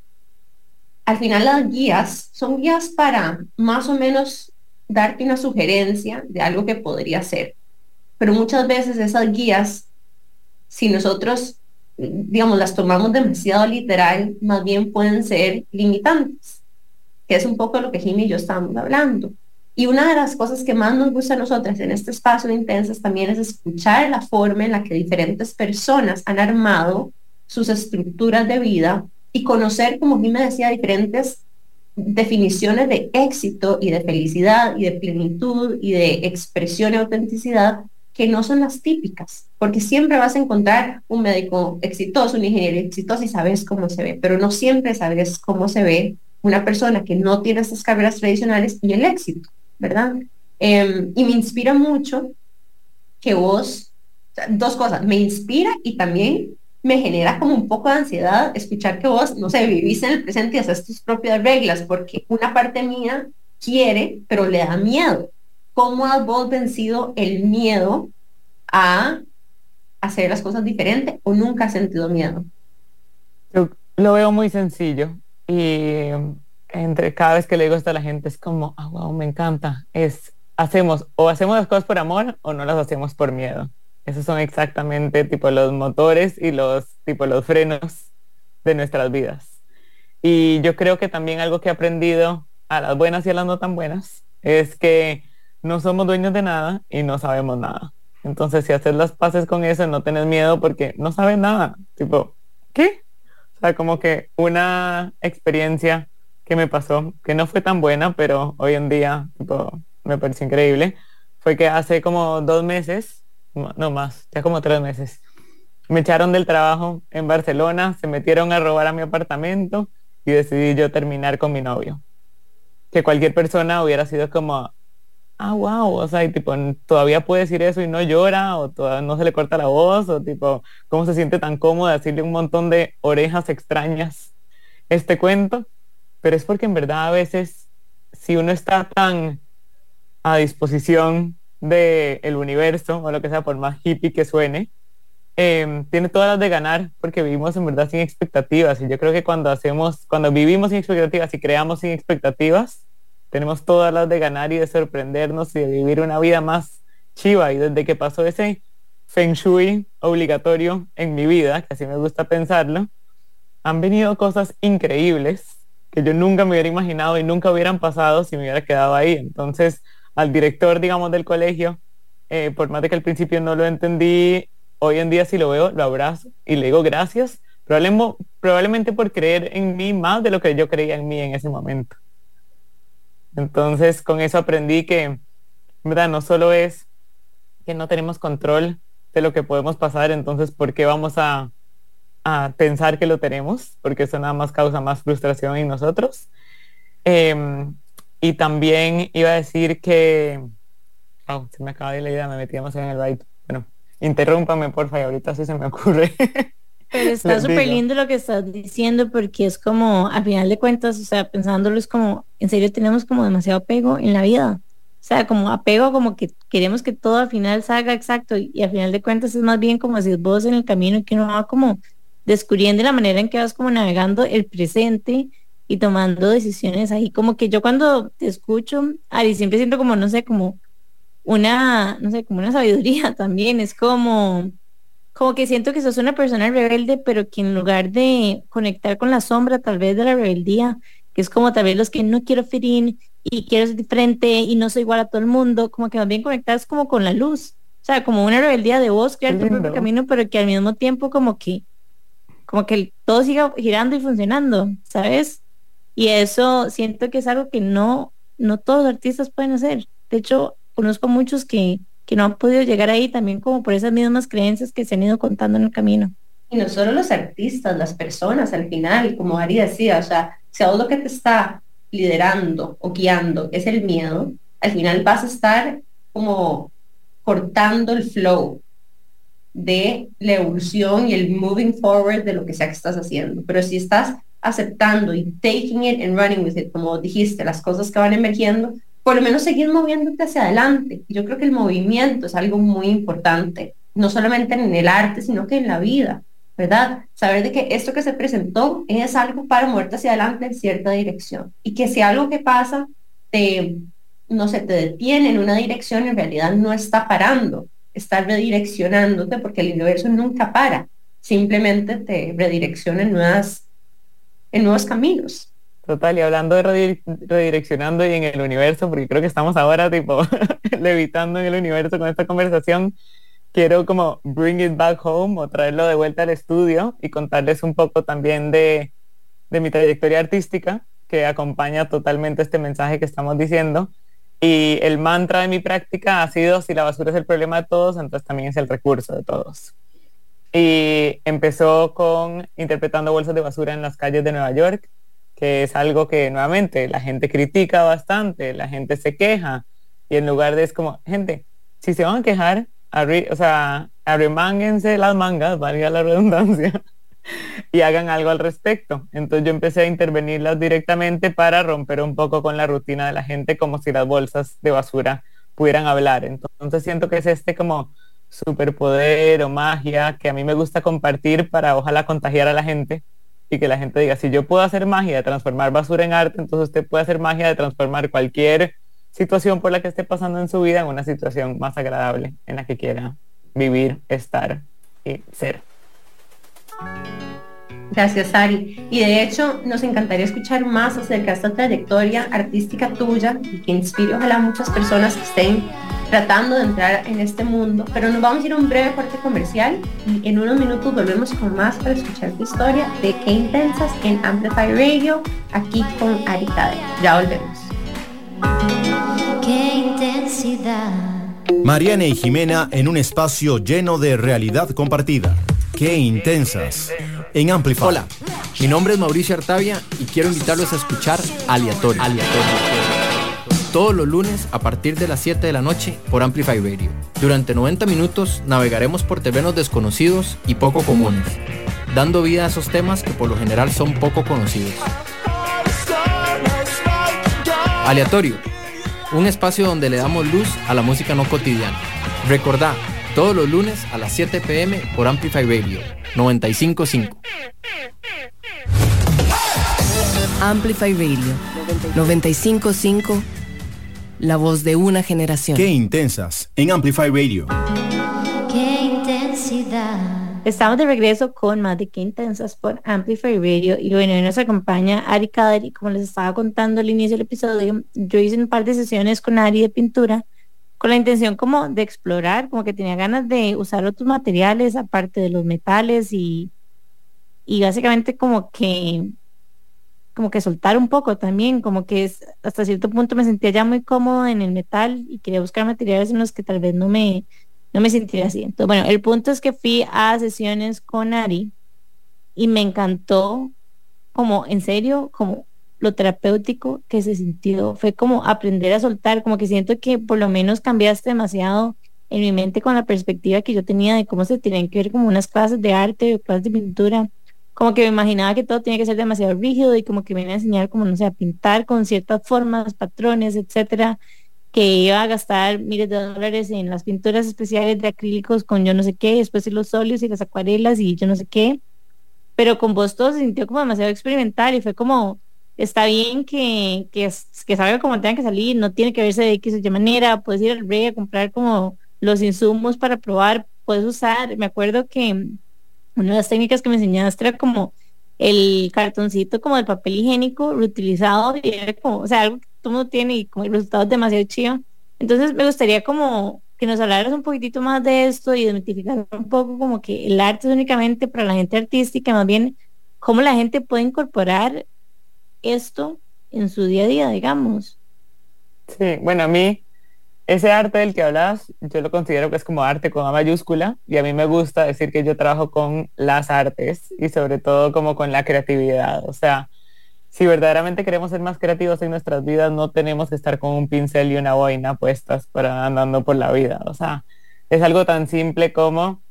al final las guías son guías para más o menos darte una sugerencia de algo que podría ser pero muchas veces esas guías, si nosotros, digamos, las tomamos demasiado literal, más bien pueden ser limitantes, que es un poco lo que Jimmy y yo estamos hablando. Y una de las cosas que más nos gusta a nosotras en este espacio de intensas también es escuchar la forma en la que diferentes personas han armado sus estructuras de vida y conocer, como me decía, diferentes definiciones de éxito y de felicidad y de plenitud y de expresión y autenticidad que no son las típicas, porque siempre vas a encontrar un médico exitoso, un ingeniero exitoso y sabes cómo se ve, pero no siempre sabes cómo se ve una persona que no tiene estas carreras tradicionales y el éxito, ¿verdad? Em, y me inspira mucho que vos, dos cosas, me inspira y también me genera como un poco de ansiedad escuchar que vos, no sé, vivís en el presente y haces tus propias reglas, porque una parte mía quiere, pero le da miedo. ¿Cómo has vos vencido el miedo a hacer las cosas diferentes o nunca has sentido miedo? Yo lo veo muy sencillo y entre cada vez que le digo esto a la gente es como, ah, wow, me encanta. Es, hacemos o hacemos las cosas por amor o no las hacemos por miedo. Esos son exactamente tipo los motores y los tipo los frenos de nuestras vidas. Y yo creo que también algo que he aprendido a las buenas y a las no tan buenas es que no somos dueños de nada y no sabemos nada. Entonces, si haces las paces con eso, no tenés miedo porque no sabes nada. Tipo, ¿qué? O sea, como que una experiencia que me pasó, que no fue tan buena, pero hoy en día tipo, me pareció increíble, fue que hace como dos meses no más, ya como tres meses. Me echaron del trabajo en Barcelona, se metieron a robar a mi apartamento y decidí yo terminar con mi novio. Que cualquier persona hubiera sido como, ah, wow, o sea, y tipo, todavía puede decir eso y no llora, o todavía no se le corta la voz, o tipo, cómo se siente tan cómoda decirle un montón de orejas extrañas este cuento. Pero es porque en verdad a veces, si uno está tan a disposición del el universo o lo que sea, por más hippie que suene, em, tiene todas las de ganar porque vivimos en verdad sin expectativas. Y yo creo que cuando hacemos, cuando vivimos sin expectativas y creamos sin expectativas, tenemos todas las de ganar y de sorprendernos y de vivir una vida más chiva. Y desde que pasó ese feng shui obligatorio en mi vida, que así me gusta pensarlo, han venido cosas increíbles que yo nunca me hubiera imaginado y nunca hubieran pasado si me hubiera quedado ahí. Entonces, al director, digamos, del colegio, eh, por más de que al principio no lo entendí, hoy en día si lo veo, lo abrazo y le digo gracias, probablemente, por creer en mí más de lo que yo creía en mí en ese momento. Entonces, con eso aprendí que, ¿verdad? No solo es que no tenemos control de lo que podemos pasar, entonces, ¿por qué vamos a, a pensar que lo tenemos? Porque eso nada más causa más frustración en nosotros. Em, y también iba a decir que... Oh, se me acaba de la idea, me metíamos en el right. Bueno, interrúmpame, porfa, y ahorita sí se me ocurre. Pero está súper lindo lo que estás diciendo porque es como, al final de cuentas, o sea, pensándolo es como, en serio tenemos como demasiado apego en la vida. O sea, como apego, como que queremos que todo al final salga exacto y, y al final de cuentas es más bien como si vos en el camino que uno va como descubriendo la manera en que vas como navegando el presente y tomando decisiones ahí. Como que yo cuando te escucho, Ari, siempre siento como, no sé, como una, no sé, como una sabiduría también. Es como, como que siento que sos una persona rebelde, pero que en lugar de conectar con la sombra tal vez de la rebeldía, que es como tal vez los que no quiero ferir y quiero ser diferente y no soy igual a todo el mundo, como que más bien conectas como con la luz. O sea, como una rebeldía de vos, crear tu propio camino, pero que al mismo tiempo como que, como que todo siga girando y funcionando, ¿sabes? Y eso siento que es algo que no, no todos los artistas pueden hacer. De hecho, conozco muchos que, que no han podido llegar ahí también como por esas mismas creencias que se han ido contando en el camino. Y no solo los artistas, las personas al final, como Ari decía, o sea, si algo lo que te está liderando o guiando es el miedo, al final vas a estar como cortando el flow de la evolución y el moving forward de lo que sea que estás haciendo. Pero si estás aceptando y taking it and running with it, como dijiste, las cosas que van emergiendo, por lo menos seguir moviéndote hacia adelante. Yo creo que el movimiento es algo muy importante, no solamente en el arte, sino que en la vida, ¿verdad? Saber de que esto que se presentó es algo para moverte hacia adelante en cierta dirección y que si algo que pasa te, no sé, te detiene en una dirección, en realidad no está parando, está redireccionándote porque el universo nunca para, simplemente te redirecciona en nuevas en nuevos caminos. Total, y hablando de redireccionando y en el universo, porque creo que estamos ahora tipo levitando en el universo con esta conversación, quiero como bring it back home o traerlo de vuelta al estudio y contarles un poco también de, de mi trayectoria artística que acompaña totalmente este mensaje que estamos diciendo. Y el mantra de mi práctica ha sido, si la basura es el problema de todos, entonces también es el recurso de todos. Y empezó con interpretando bolsas de basura en las calles de Nueva York, que es algo que nuevamente la gente critica bastante, la gente se queja, y en lugar de es como, gente, si se van a quejar, o sea, arremánguense las mangas, valga la redundancia, y hagan algo al respecto. Entonces yo empecé a intervenirlas directamente para romper un poco con la rutina de la gente, como si las bolsas de basura pudieran hablar. Entonces siento que es este como superpoder o magia que a mí me gusta compartir para ojalá contagiar a la gente y que la gente diga, si yo puedo hacer magia de transformar basura en arte, entonces usted puede hacer magia de transformar cualquier situación por la que esté pasando en su vida en una situación más agradable en la que quiera vivir, estar y ser. Gracias, Ari. Y de hecho, nos encantaría escuchar más acerca de esta trayectoria artística tuya y que inspire ojalá muchas personas que estén tratando de entrar en este mundo. Pero nos vamos a ir a un breve corte comercial y en unos minutos volvemos con más para escuchar tu historia de Qué Intensas en Amplify Radio, aquí con Ari. Ya volvemos. Qué intensidad. Mariana y Jimena en un espacio lleno de realidad compartida. Qué intensas. En Amplify. Hola, mi nombre es Mauricio Artavia y quiero invitarlos a escuchar Aleatorio. Todos los lunes a partir de las 7 de la noche por Amplify Radio. Durante 90 minutos navegaremos por terrenos desconocidos y poco comunes, dando vida a esos temas que por lo general son poco conocidos. Aleatorio, un espacio donde le damos luz a la música no cotidiana. Recordá, todos los lunes a las 7 pm por Amplify Radio 955. Amplify Radio 955, la voz de una generación. Qué intensas en Amplify Radio. Qué intensidad. Estamos de regreso con más de Qué Intensas por Amplify Radio y bueno, hoy nos acompaña Ari Kader y como les estaba contando al inicio del episodio, yo hice un par de sesiones con Ari de pintura con la intención como de explorar, como que tenía ganas de usar otros materiales aparte de los metales y, y básicamente como que como que soltar un poco también, como que es, hasta cierto punto me sentía ya muy cómodo en el metal y quería buscar materiales en los que tal vez no me, no me sentía así. Entonces, bueno, el punto es que fui a sesiones con Ari y me encantó como, en serio, como lo terapéutico que se sintió. Fue como aprender a soltar, como que siento que por lo menos cambiaste demasiado en mi mente con la perspectiva que yo tenía de cómo se tienen que ver como unas clases de arte o clases de pintura. Como que me imaginaba que todo tenía que ser demasiado rígido y como que me iban a enseñar como, no sé, a pintar con ciertas formas, patrones, etcétera que iba a gastar miles de dólares en las pinturas especiales de acrílicos con yo no sé qué, después los óleos y las acuarelas y yo no sé qué. Pero con vos todo se sintió como demasiado experimental y fue como, está bien que, que, que salga como tenga que salir, no tiene que verse de X o Y manera, puedes ir al rey a comprar como los insumos para probar, puedes usar, me acuerdo que una de las técnicas que me enseñaste era como el cartoncito como el papel higiénico reutilizado y era como, o sea, algo que todo mundo tiene y como el resultado es demasiado chido. Entonces me gustaría como que nos hablaras un poquitito más de esto y desmitificar un poco como que el arte es únicamente para la gente artística, más bien cómo la gente puede incorporar esto en su día a día, digamos. Sí, bueno, a mí ese arte del que hablas, yo lo considero que es como arte con A mayúscula y a mí me gusta decir que yo trabajo con las artes y sobre todo como con la creatividad. O sea, si verdaderamente queremos ser más creativos en nuestras vidas, no tenemos que estar con un pincel y una boina puestas para andando por la vida. O sea, es algo tan simple como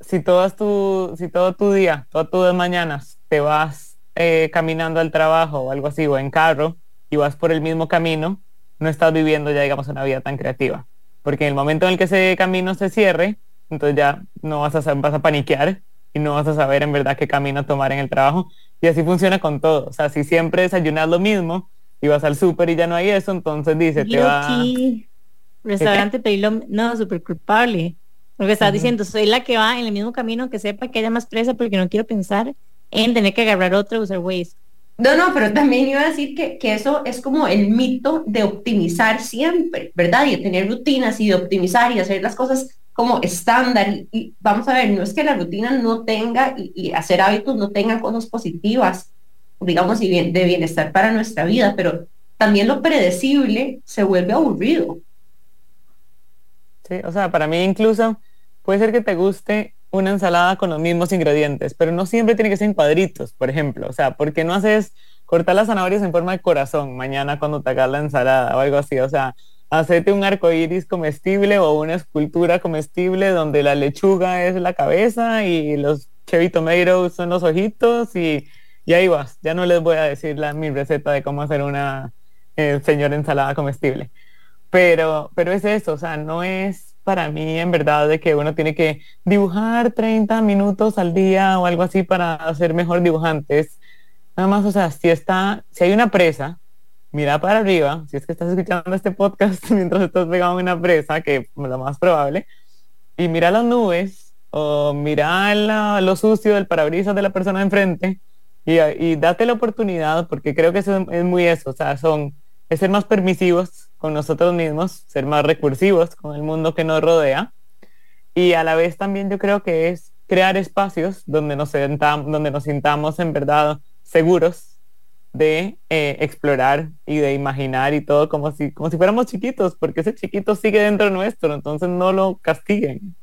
si todo, tu, si todo tu día, todas tus mañanas te vas eh, caminando al trabajo o algo así, o en carro, y vas por el mismo camino, no estás viviendo ya, digamos, una vida tan creativa. Porque en el momento en el que ese camino se cierre, entonces ya no vas a, vas a paniquear y no vas a saber en verdad qué camino tomar en el trabajo. Y así funciona con todo. O sea, si siempre desayunas lo mismo y vas al súper y ya no hay eso, entonces dice, te va... Restaurante pedilo, no, súper culpable. Lo que estás diciendo, soy la que va en el mismo camino que sepa que haya más presa porque no quiero pensar en tener que agarrar otro usar Waze. No, no, pero también iba a decir que, que, eso es como el mito de optimizar siempre, ¿verdad? Y de tener rutinas y de optimizar y hacer las cosas como estándar y, vamos a ver, no es que la rutina no tenga y, hacer hábitos no tengan cosas positivas, digamos, y bien, de bienestar para nuestra vida, pero también lo predecible se vuelve aburrido. Sí, o sea, para mí incluso puede ser que te guste una ensalada con los mismos ingredientes, pero no siempre tiene que ser en cuadritos, por ejemplo. O sea, ¿por qué no haces cortar las zanahorias en forma de corazón mañana cuando te hagas la ensalada o algo así? O sea, hacerte un arco iris comestible o una escultura comestible donde la lechuga es la cabeza y los cherry tomatoes son los ojitos y, y ahí vas. Ya no les voy a decir la, mi receta de cómo hacer una eh, señora ensalada comestible. Pero, pero es eso, o sea, no es para mí en verdad de que uno tiene que dibujar 30 minutos al día o algo así para ser mejor dibujante. nada más, o sea, si está, si hay una presa, mira para arriba, si es que estás escuchando este podcast mientras estás pegado en una presa, que es lo más probable, y mira las nubes o mira lo sucio del parabrisas de la persona enfrente y, y date la oportunidad, porque creo que eso es muy eso, o sea, son, es ser más permisivos con nosotros mismos, ser más recursivos con el mundo que nos rodea y a la vez también yo creo que es crear espacios donde nos, sentamos, donde nos sintamos en verdad seguros de eh, explorar y de imaginar y todo como si, como si fuéramos chiquitos, porque ese chiquito sigue dentro nuestro, entonces no lo castiguen.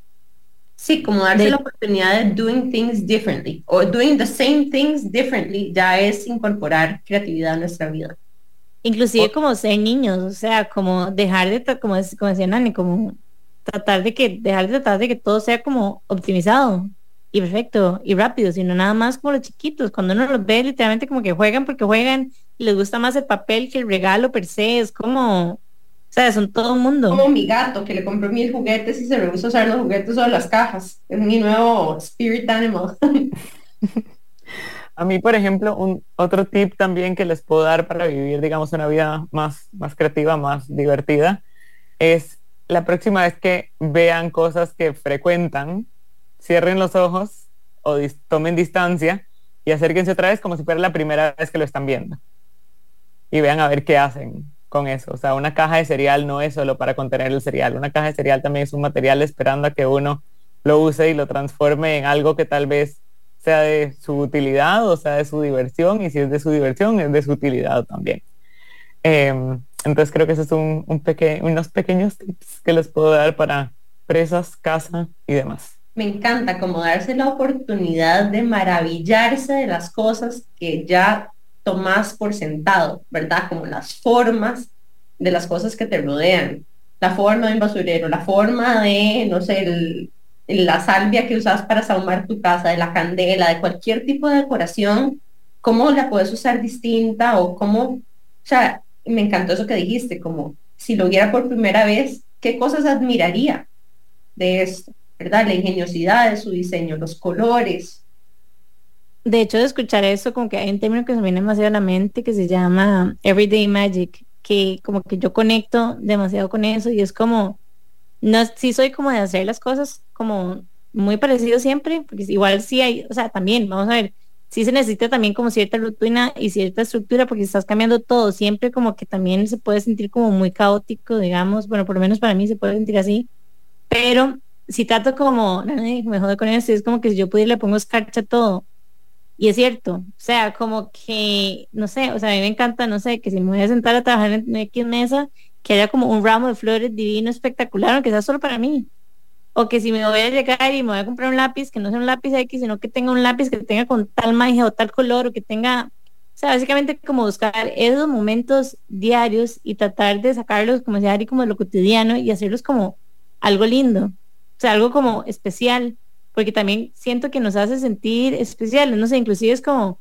Sí, como darse la oportunidad de doing things differently o doing the same things differently ya es incorporar creatividad a nuestra vida. Inclusive como ser niños, o sea, como dejar de, como, como decía Nani, como tratar de que, dejar de tratar de que todo sea como optimizado y perfecto y rápido, sino nada más como los chiquitos, cuando uno los ve literalmente como que juegan porque juegan y les gusta más el papel que el regalo per se, es como, o sea, son todo un mundo. Como mi gato, que le compré mil juguetes y se me gusta usar los juguetes o las cajas, es mi nuevo spirit animal. A mí, por ejemplo, un otro tip también que les puedo dar para vivir, digamos, una vida más, más creativa, más divertida, es la próxima vez que vean cosas que frecuentan, cierren los ojos o tomen distancia y acérquense otra vez como si fuera la primera vez que lo están viendo. Y vean a ver qué hacen con eso. O sea, una caja de cereal no es solo para contener el cereal. Una caja de cereal también es un material esperando a que uno lo use y lo transforme en algo que tal vez sea de su utilidad o sea de su diversión, y si es de su diversión, es de su utilidad también. Em, entonces creo que esos son un unos pequeños tips que les puedo dar para presas, casa y demás. Me encanta como darse la oportunidad de maravillarse de las cosas que ya tomas por sentado, ¿verdad? Como las formas de las cosas que te rodean. La forma de un basurero, la forma de, no sé, el, la salvia que usas para sahumar tu casa, de la candela, de cualquier tipo de decoración, cómo la puedes usar distinta o cómo, o sea, me encantó eso que dijiste, como si lo viera por primera vez, ¿qué cosas admiraría de esto? ¿Verdad? La ingeniosidad de su diseño, los colores. De hecho, de escuchar eso, como que hay un término que se me viene demasiado a la mente que se llama Everyday Magic, que como que yo conecto demasiado con eso y es como, no, sí soy como de hacer las cosas como muy parecido siempre, porque igual sí hay, o sea, también, vamos a ver, sí se necesita también como cierta rutina y cierta estructura, porque estás cambiando todo, siempre como que también se puede sentir como muy caótico, digamos, bueno, por lo menos para mí se puede sentir así, pero si trato como, me jode con eso, es como que si yo pudiera le pongo escarcha a todo, y es cierto, o sea, como que, no sé, o sea, a mí me encanta, no sé, que si me voy a sentar a trabajar en X mesa, que haya como un ramo de flores divino, espectacular, aunque sea solo para mí. O que si me voy a llegar y me voy a comprar un lápiz, que no sea un lápiz X, sino que tenga un lápiz que tenga con tal magia o tal color, o que tenga, o sea, básicamente como buscar esos momentos diarios y tratar de sacarlos como diario como de lo cotidiano y hacerlos como algo lindo, o sea, algo como especial, porque también siento que nos hace sentir especiales, no sé, inclusive es como,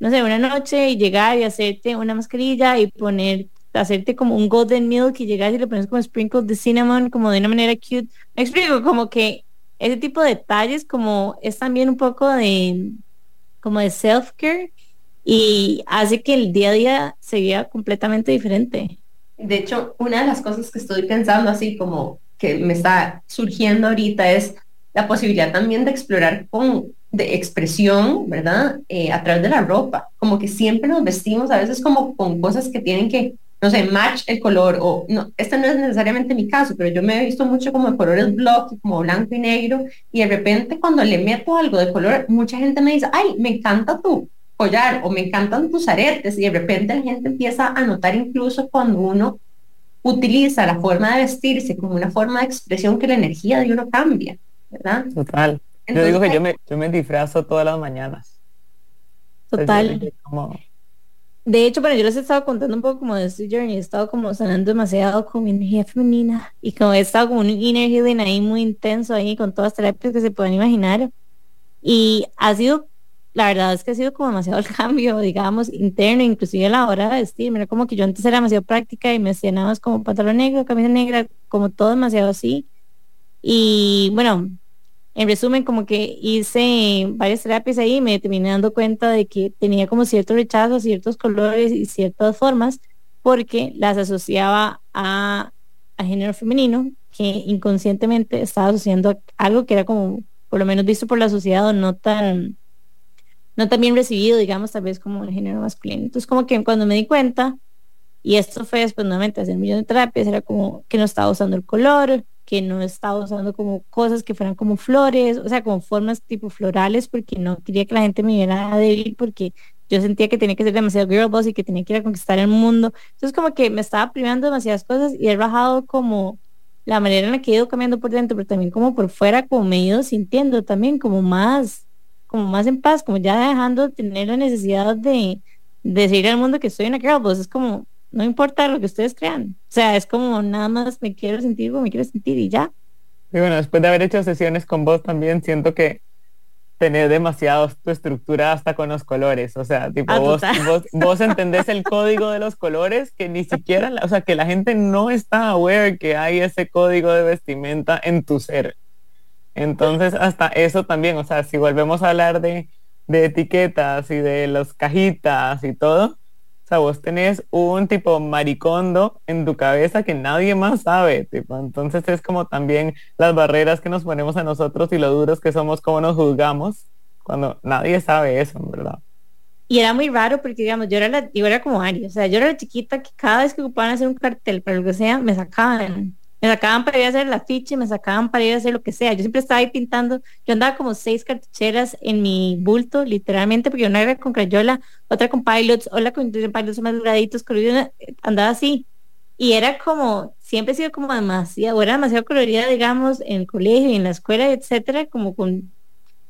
no sé, una noche y llegar y hacerte una mascarilla y poner hacerte como un golden milk y llegas y le pones como sprinkles de cinnamon como de una manera cute. Me explico, como que ese tipo de detalles como es también un poco de como de self-care y hace que el día a día se vea completamente diferente. De hecho, una de las cosas que estoy pensando así como que me está surgiendo ahorita es la posibilidad también de explorar con de expresión, ¿verdad? Eh, a través de la ropa. Como que siempre nos vestimos a veces como con cosas que tienen que no sé, match el color, o no, este no es necesariamente mi caso, pero yo me he visto mucho como de colores block, como blanco y negro, y de repente cuando le meto algo de color, mucha gente me dice, ay, me encanta tu collar, o me encantan tus aretes, y de repente la gente empieza a notar incluso cuando uno utiliza la forma de vestirse como una forma de expresión que la energía de uno cambia, ¿verdad? Total. yo digo que yo me, yo me disfrazo todas las mañanas. Total. De hecho, bueno, yo les he estado contando un poco como de este journey, he estado como sanando demasiado con mi energía femenina y como he estado como un inner healing ahí muy intenso ahí con todas las terapias que se pueden imaginar. Y ha sido, la verdad es que ha sido como demasiado el cambio, digamos, interno, inclusive a la hora de vestir. Mira, como que yo antes era demasiado práctica y me hacía como pantalón negro, camisa negra, como todo demasiado así. Y bueno, en resumen, como que hice varias terapias ahí y me terminé dando cuenta de que tenía como cierto rechazo a ciertos colores y ciertas formas porque las asociaba a, a género femenino que inconscientemente estaba asociando algo que era como por lo menos visto por la sociedad o no tan no tan bien recibido, digamos, tal vez como el género masculino. Entonces como que cuando me di cuenta, y esto fue después nuevamente hacer un millón de terapias, era como que no estaba usando el color, que no estaba usando como cosas que fueran como flores, o sea, como formas tipo florales, porque no quería que la gente me viera débil, porque yo sentía que tenía que ser demasiado girl boss y que tenía que ir a conquistar el mundo. Entonces como que me estaba privando demasiadas cosas y he bajado como la manera en la que he ido cambiando por dentro, pero también como por fuera, como me he ido sintiendo también como más, como más en paz, como ya dejando de tener la necesidad de, de al mundo que soy una girl boss. Es como, no importa lo que ustedes crean. O sea, es como nada más me quiero sentir como me quiero sentir y ya. Y bueno, después de haber hecho sesiones con vos también siento que tener demasiado tu estructura hasta con los colores. O sea, tipo, ah, vos, vos, entendés el código de los colores que ni siquiera, o sea, que la gente no está aware que hay ese código de vestimenta en tu ser. Entonces, hasta eso también, o sea, si volvemos a hablar de, de etiquetas y de las cajitas y todo, vos tenés un tipo maricondo en tu cabeza que nadie más sabe, tipo, entonces es como también las barreras que nos ponemos a nosotros y lo duros que somos, como nos juzgamos, cuando nadie sabe eso, ¿verdad? Y era muy raro porque, digamos, yo era, la, yo era como Ari, o sea, yo era la chiquita que cada vez que ocupaban hacer un cartel para lo que sea, me sacaban me sacaban para ir a hacer la ficha, me sacaban para ir a hacer lo que sea. Yo siempre estaba ahí pintando, yo andaba como seis cartucheras en mi bulto, literalmente, porque una era con crayola, otra con pilots, otra con pilots más graditos, andaba así. Y era como, siempre he sido como demasiado, era demasiado colorida, digamos, en el colegio y en la escuela, etcétera, como con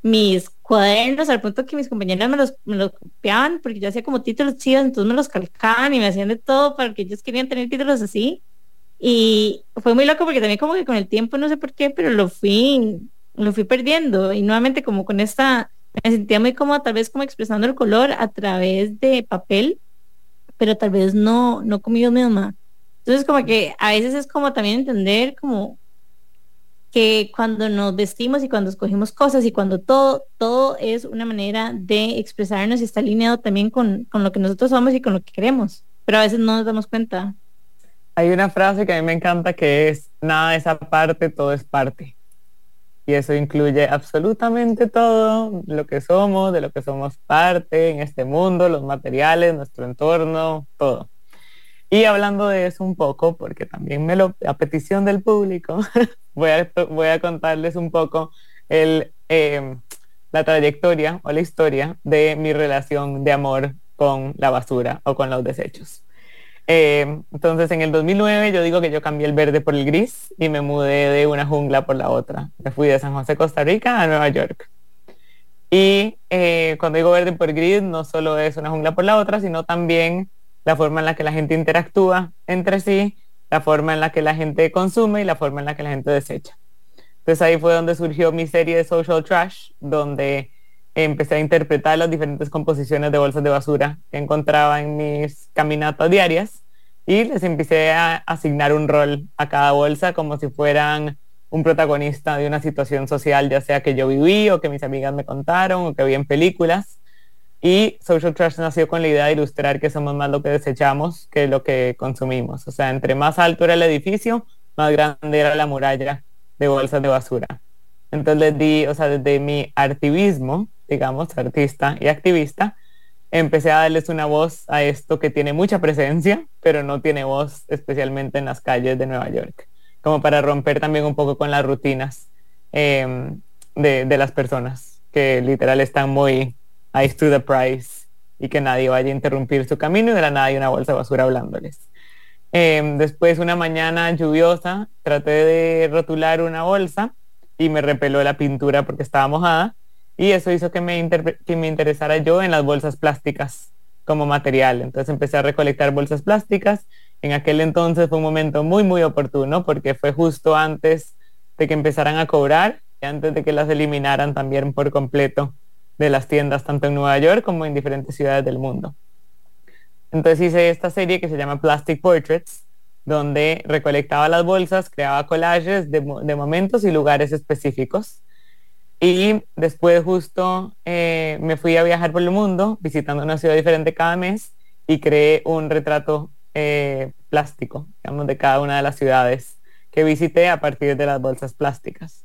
mis cuadernos, al punto que mis compañeras me los, me copiaban, porque yo hacía como títulos chidos, entonces me los calcaban y me hacían de todo para que ellos querían tener títulos así. Y fue muy loco porque también como que con el tiempo, no sé por qué, pero lo fui, lo fui perdiendo. Y nuevamente como con esta, me sentía muy cómoda tal vez como expresando el color a través de papel, pero tal vez no, no conmigo misma. Entonces como que a veces es como también entender como que cuando nos vestimos y cuando escogimos cosas y cuando todo, todo es una manera de expresarnos y está alineado también con, con lo que nosotros somos y con lo que queremos. Pero a veces no nos damos cuenta. Hay una frase que a mí me encanta que es, nada es aparte, todo es parte. Y eso incluye absolutamente todo lo que somos, de lo que somos parte en este mundo, los materiales, nuestro entorno, todo. Y hablando de eso un poco, porque también me lo, a petición del público, voy, a, voy a contarles un poco el, em, la trayectoria o la historia de mi relación de amor con la basura o con los desechos. Eh, entonces en el 2009 yo digo que yo cambié el verde por el gris y me mudé de una jungla por la otra. Me fui de San José, Costa Rica a Nueva York. Y eh, cuando digo verde por gris no solo es una jungla por la otra, sino también la forma en la que la gente interactúa entre sí, la forma en la que la gente consume y la forma en la que la gente desecha. Entonces ahí fue donde surgió mi serie de Social Trash, donde empecé a interpretar las diferentes composiciones de bolsas de basura que encontraba en mis caminatas diarias y les empecé a asignar un rol a cada bolsa como si fueran un protagonista de una situación social, ya sea que yo viví o que mis amigas me contaron o que vi en películas. Y Social Trash nació con la idea de ilustrar que somos más lo que desechamos que lo que consumimos. O sea, entre más alto era el edificio, más grande era la muralla de bolsas de basura. Entonces di, o sea, desde mi activismo, digamos, artista y activista, empecé a darles una voz a esto que tiene mucha presencia, pero no tiene voz especialmente en las calles de Nueva York, como para romper también un poco con las rutinas de, de, las personas, que literal están muy eyes to the price y que nadie vaya a interrumpir su camino y de la nada hay una bolsa de basura hablándoles. Em, después una mañana lluviosa traté de rotular una bolsa y me repeló la pintura porque estaba mojada y eso hizo que me, que me interesara yo en las bolsas plásticas como material. Entonces empecé a recolectar bolsas plásticas. En aquel entonces fue un momento muy, muy oportuno porque fue justo antes de que empezaran a cobrar y antes de que las eliminaran también por completo de las tiendas tanto en Nueva York como en diferentes ciudades del mundo. Entonces hice esta serie que se llama Plastic Portraits, donde recolectaba las bolsas, creaba collages de, de momentos y lugares específicos y después justo eh, me fui a viajar por el mundo, visitando una ciudad diferente cada mes y creé un retrato eh, plástico, digamos, de cada una de las ciudades que visité a partir de las bolsas plásticas.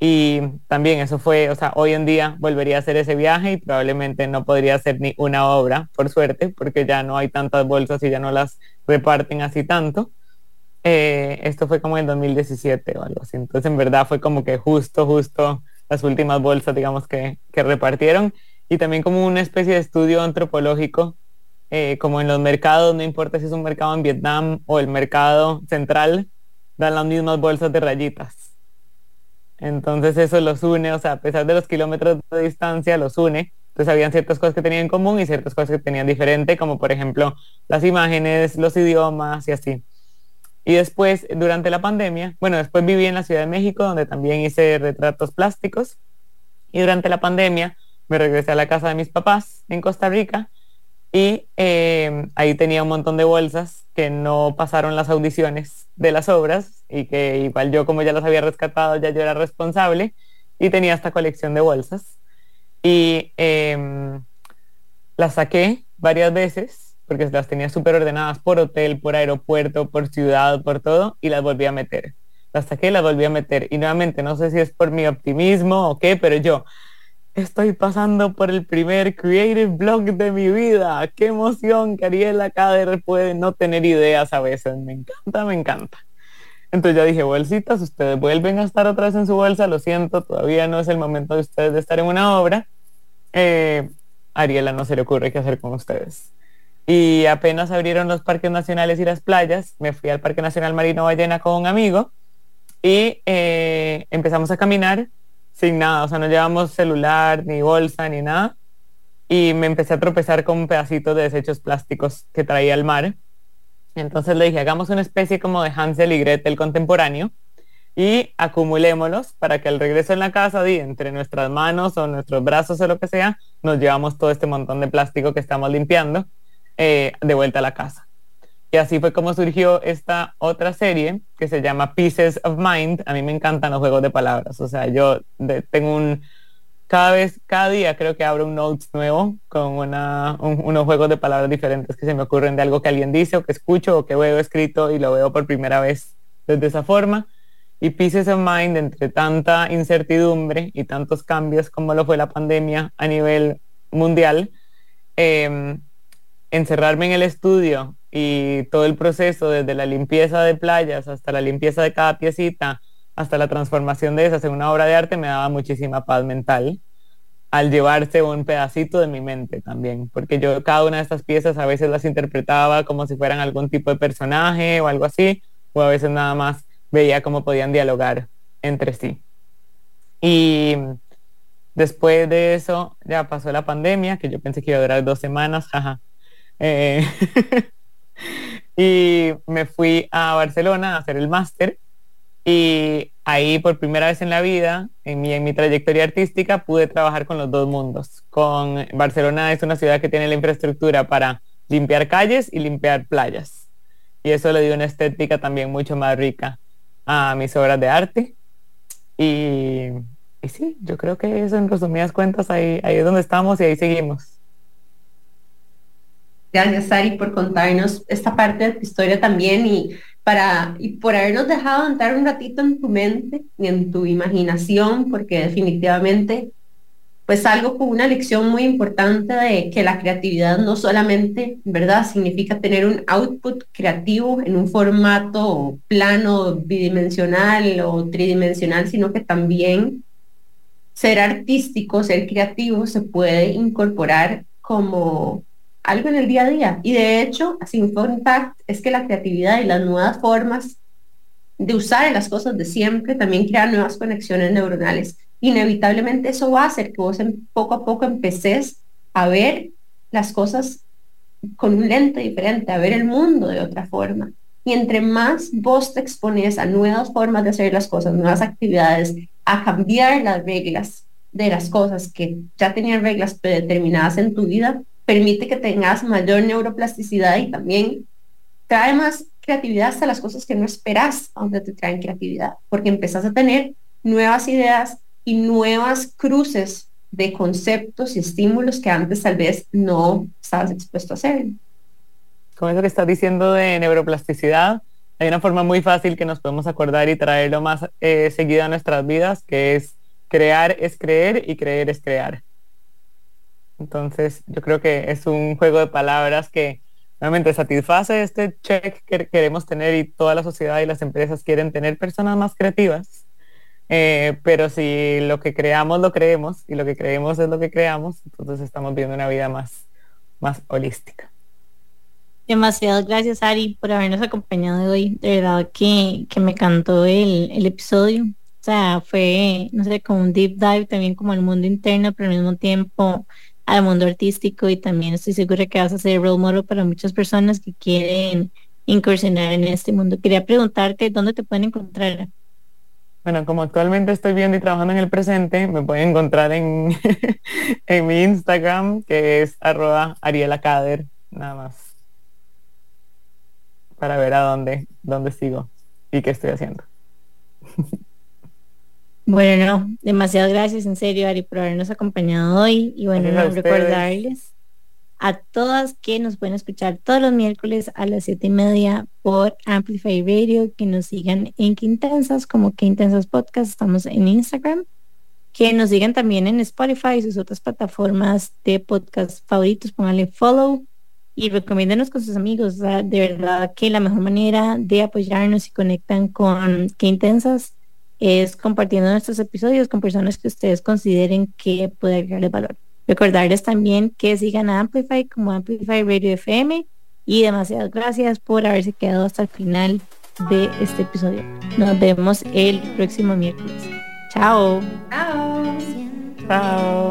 Y también eso fue, o sea, hoy en día volvería a hacer ese viaje y probablemente no podría hacer ni una obra, por suerte, porque ya no hay tantas bolsas y ya no las reparten así tanto. Eh, esto fue como en 2017 o algo así. Entonces, en verdad fue como que justo, justo las últimas bolsas, digamos, que, repartieron, y también como una especie de estudio antropológico, eh, como en los mercados, no importa si es un mercado en Vietnam o el mercado central, dan las mismas bolsas de rayitas. Entonces eso los une, o sea, a pesar de los kilómetros de distancia, los une. Entonces habían ciertas cosas que tenían en común y ciertas cosas que tenían diferente, como por ejemplo las imágenes, los idiomas y así. Y después, durante la pandemia, bueno, después viví en la Ciudad de México, donde también hice retratos plásticos. Y durante la pandemia me regresé a la casa de mis papás en Costa Rica y eh, ahí tenía un montón de bolsas que no pasaron las audiciones de las obras y que igual yo como ya las había rescatado ya yo era responsable y tenía esta colección de bolsas y eh, las saqué varias veces porque las tenía súper ordenadas por hotel, por aeropuerto, por ciudad, por todo, y las volví a meter. Las saqué y las volví a meter. Y nuevamente, no sé si es por mi optimismo o qué, pero yo estoy pasando por el primer creative blog de mi vida. Qué emoción que Ariela Cader puede no tener ideas a veces. Me encanta, me encanta. Entonces ya dije, bolsitas, ustedes vuelven a estar otra vez en su bolsa, lo siento, todavía no es el momento de ustedes de estar en una obra. Eh, Ariela no se le ocurre qué hacer con ustedes. Y apenas abrieron los parques nacionales y las playas, me fui al Parque Nacional Marino Ballena con un amigo y eh, empezamos a caminar sin nada, o sea, no llevamos celular, ni bolsa, ni nada. Y me empecé a tropezar con pedacitos de desechos plásticos que traía al mar. Entonces le dije, hagamos una especie como de Hansel y Gretel contemporáneo y acumulémoslos para que al regreso en la casa, entre nuestras manos o nuestros brazos o lo que sea, nos llevamos todo este montón de plástico que estamos limpiando eh, de vuelta a la casa. Y así fue como surgió esta otra serie que se llama Pieces of Mind. A mí me encantan los juegos de palabras. O sea, yo tengo un... Cada vez, cada día creo que abro un notes nuevo con una, unos juegos de palabras diferentes que se me ocurren de algo que alguien dice o que escucho o que veo escrito y lo veo por primera vez desde esa forma. Y Pieces of Mind, entre tanta incertidumbre y tantos cambios como lo fue la pandemia a nivel mundial, eh, encerrarme en el estudio y todo el proceso desde la limpieza de playas hasta la limpieza de cada piecita hasta la transformación de esas en una obra de arte me daba muchísima paz mental al llevarse un pedacito de mi mente también, porque yo cada una de estas piezas a veces las interpretaba como si fueran algún tipo de personaje o algo así, o a veces nada más veía cómo podían dialogar entre sí. Y después de eso ya pasó la pandemia, que yo pensé que iba a durar dos semanas, jaja, eh, y me fui a Barcelona a hacer el máster y ahí por primera vez en la vida, en mi, en mi trayectoria artística, pude trabajar con los dos mundos. Con Barcelona es una ciudad que tiene la infraestructura para limpiar calles y limpiar playas. Y eso le dio una estética también mucho más rica a mis obras de arte. Y, y sí, yo creo que eso en resumidas cuentas ahí, ahí es donde estamos y ahí seguimos. Gracias, Sari, por contarnos esta parte de tu historia también y, para, y por habernos dejado entrar un ratito en tu mente y en tu imaginación, porque definitivamente pues algo con una lección muy importante de que la creatividad no solamente, ¿verdad? Significa tener un output creativo en un formato plano, bidimensional o tridimensional, sino que también ser artístico, ser creativo se puede incorporar como algo en el día a día. Y de hecho, fun fact es que la creatividad y las nuevas formas de usar las cosas de siempre también crean nuevas conexiones neuronales inevitablemente eso va a hacer que vos en, poco a poco empeces a ver las cosas con un lente diferente, a ver el mundo de otra forma. Y entre más vos te expones a nuevas formas de hacer las cosas, nuevas actividades, a cambiar las reglas de las cosas que ya tenían reglas predeterminadas en tu vida, permite que tengas mayor neuroplasticidad y también trae más creatividad hasta las cosas que no esperas donde te traen creatividad, porque empezás a tener nuevas ideas, y nuevas cruces de conceptos y estímulos que antes tal vez no estabas expuesto a hacer. Con eso que estás diciendo de neuroplasticidad, hay una forma muy fácil que nos podemos acordar y traerlo más eh, seguido a nuestras vidas, que es crear es creer y creer es crear. Entonces, yo creo que es un juego de palabras que realmente satisface este check que queremos tener y toda la sociedad y las empresas quieren tener personas más creativas eh, pero si lo que creamos lo creemos y lo que creemos es lo que creamos, entonces estamos viendo una vida más, más holística. Demasiadas gracias Ari por habernos acompañado hoy. De verdad que, que me encantó el, el, episodio. O sea, fue, no sé, como un deep dive también como al mundo interno, pero al mismo tiempo al mundo artístico y también estoy segura que vas a ser role model para muchas personas que quieren incursionar en este mundo. Quería preguntarte dónde te pueden encontrar. Bueno, como actualmente estoy viendo y trabajando en el presente, me pueden encontrar en, en mi Instagram, que es arroba arielacader, nada más. Para ver a dónde, dónde sigo y qué estoy haciendo. Bueno, demasiadas gracias en serio, Ari, por habernos acompañado hoy. Y bueno, recordarles a todas que nos pueden escuchar todos los miércoles a las siete y media por Amplify Radio, que nos sigan en Quintensas como Quintensas Podcast, estamos en Instagram, que nos sigan también en Spotify y sus otras plataformas de podcast favoritos, pónganle follow y recomiéndenos con sus amigos. de verdad que la mejor manera de apoyarnos y conectan con Quintensas es compartiendo nuestros episodios con personas que ustedes consideren que puede agregarles valor. Recordarles también que sigan a Amplify como Amplify Radio FM y demasiadas gracias por haberse quedado hasta el final de este episodio. Nos vemos el próximo miércoles. Chao. Chao. Chao.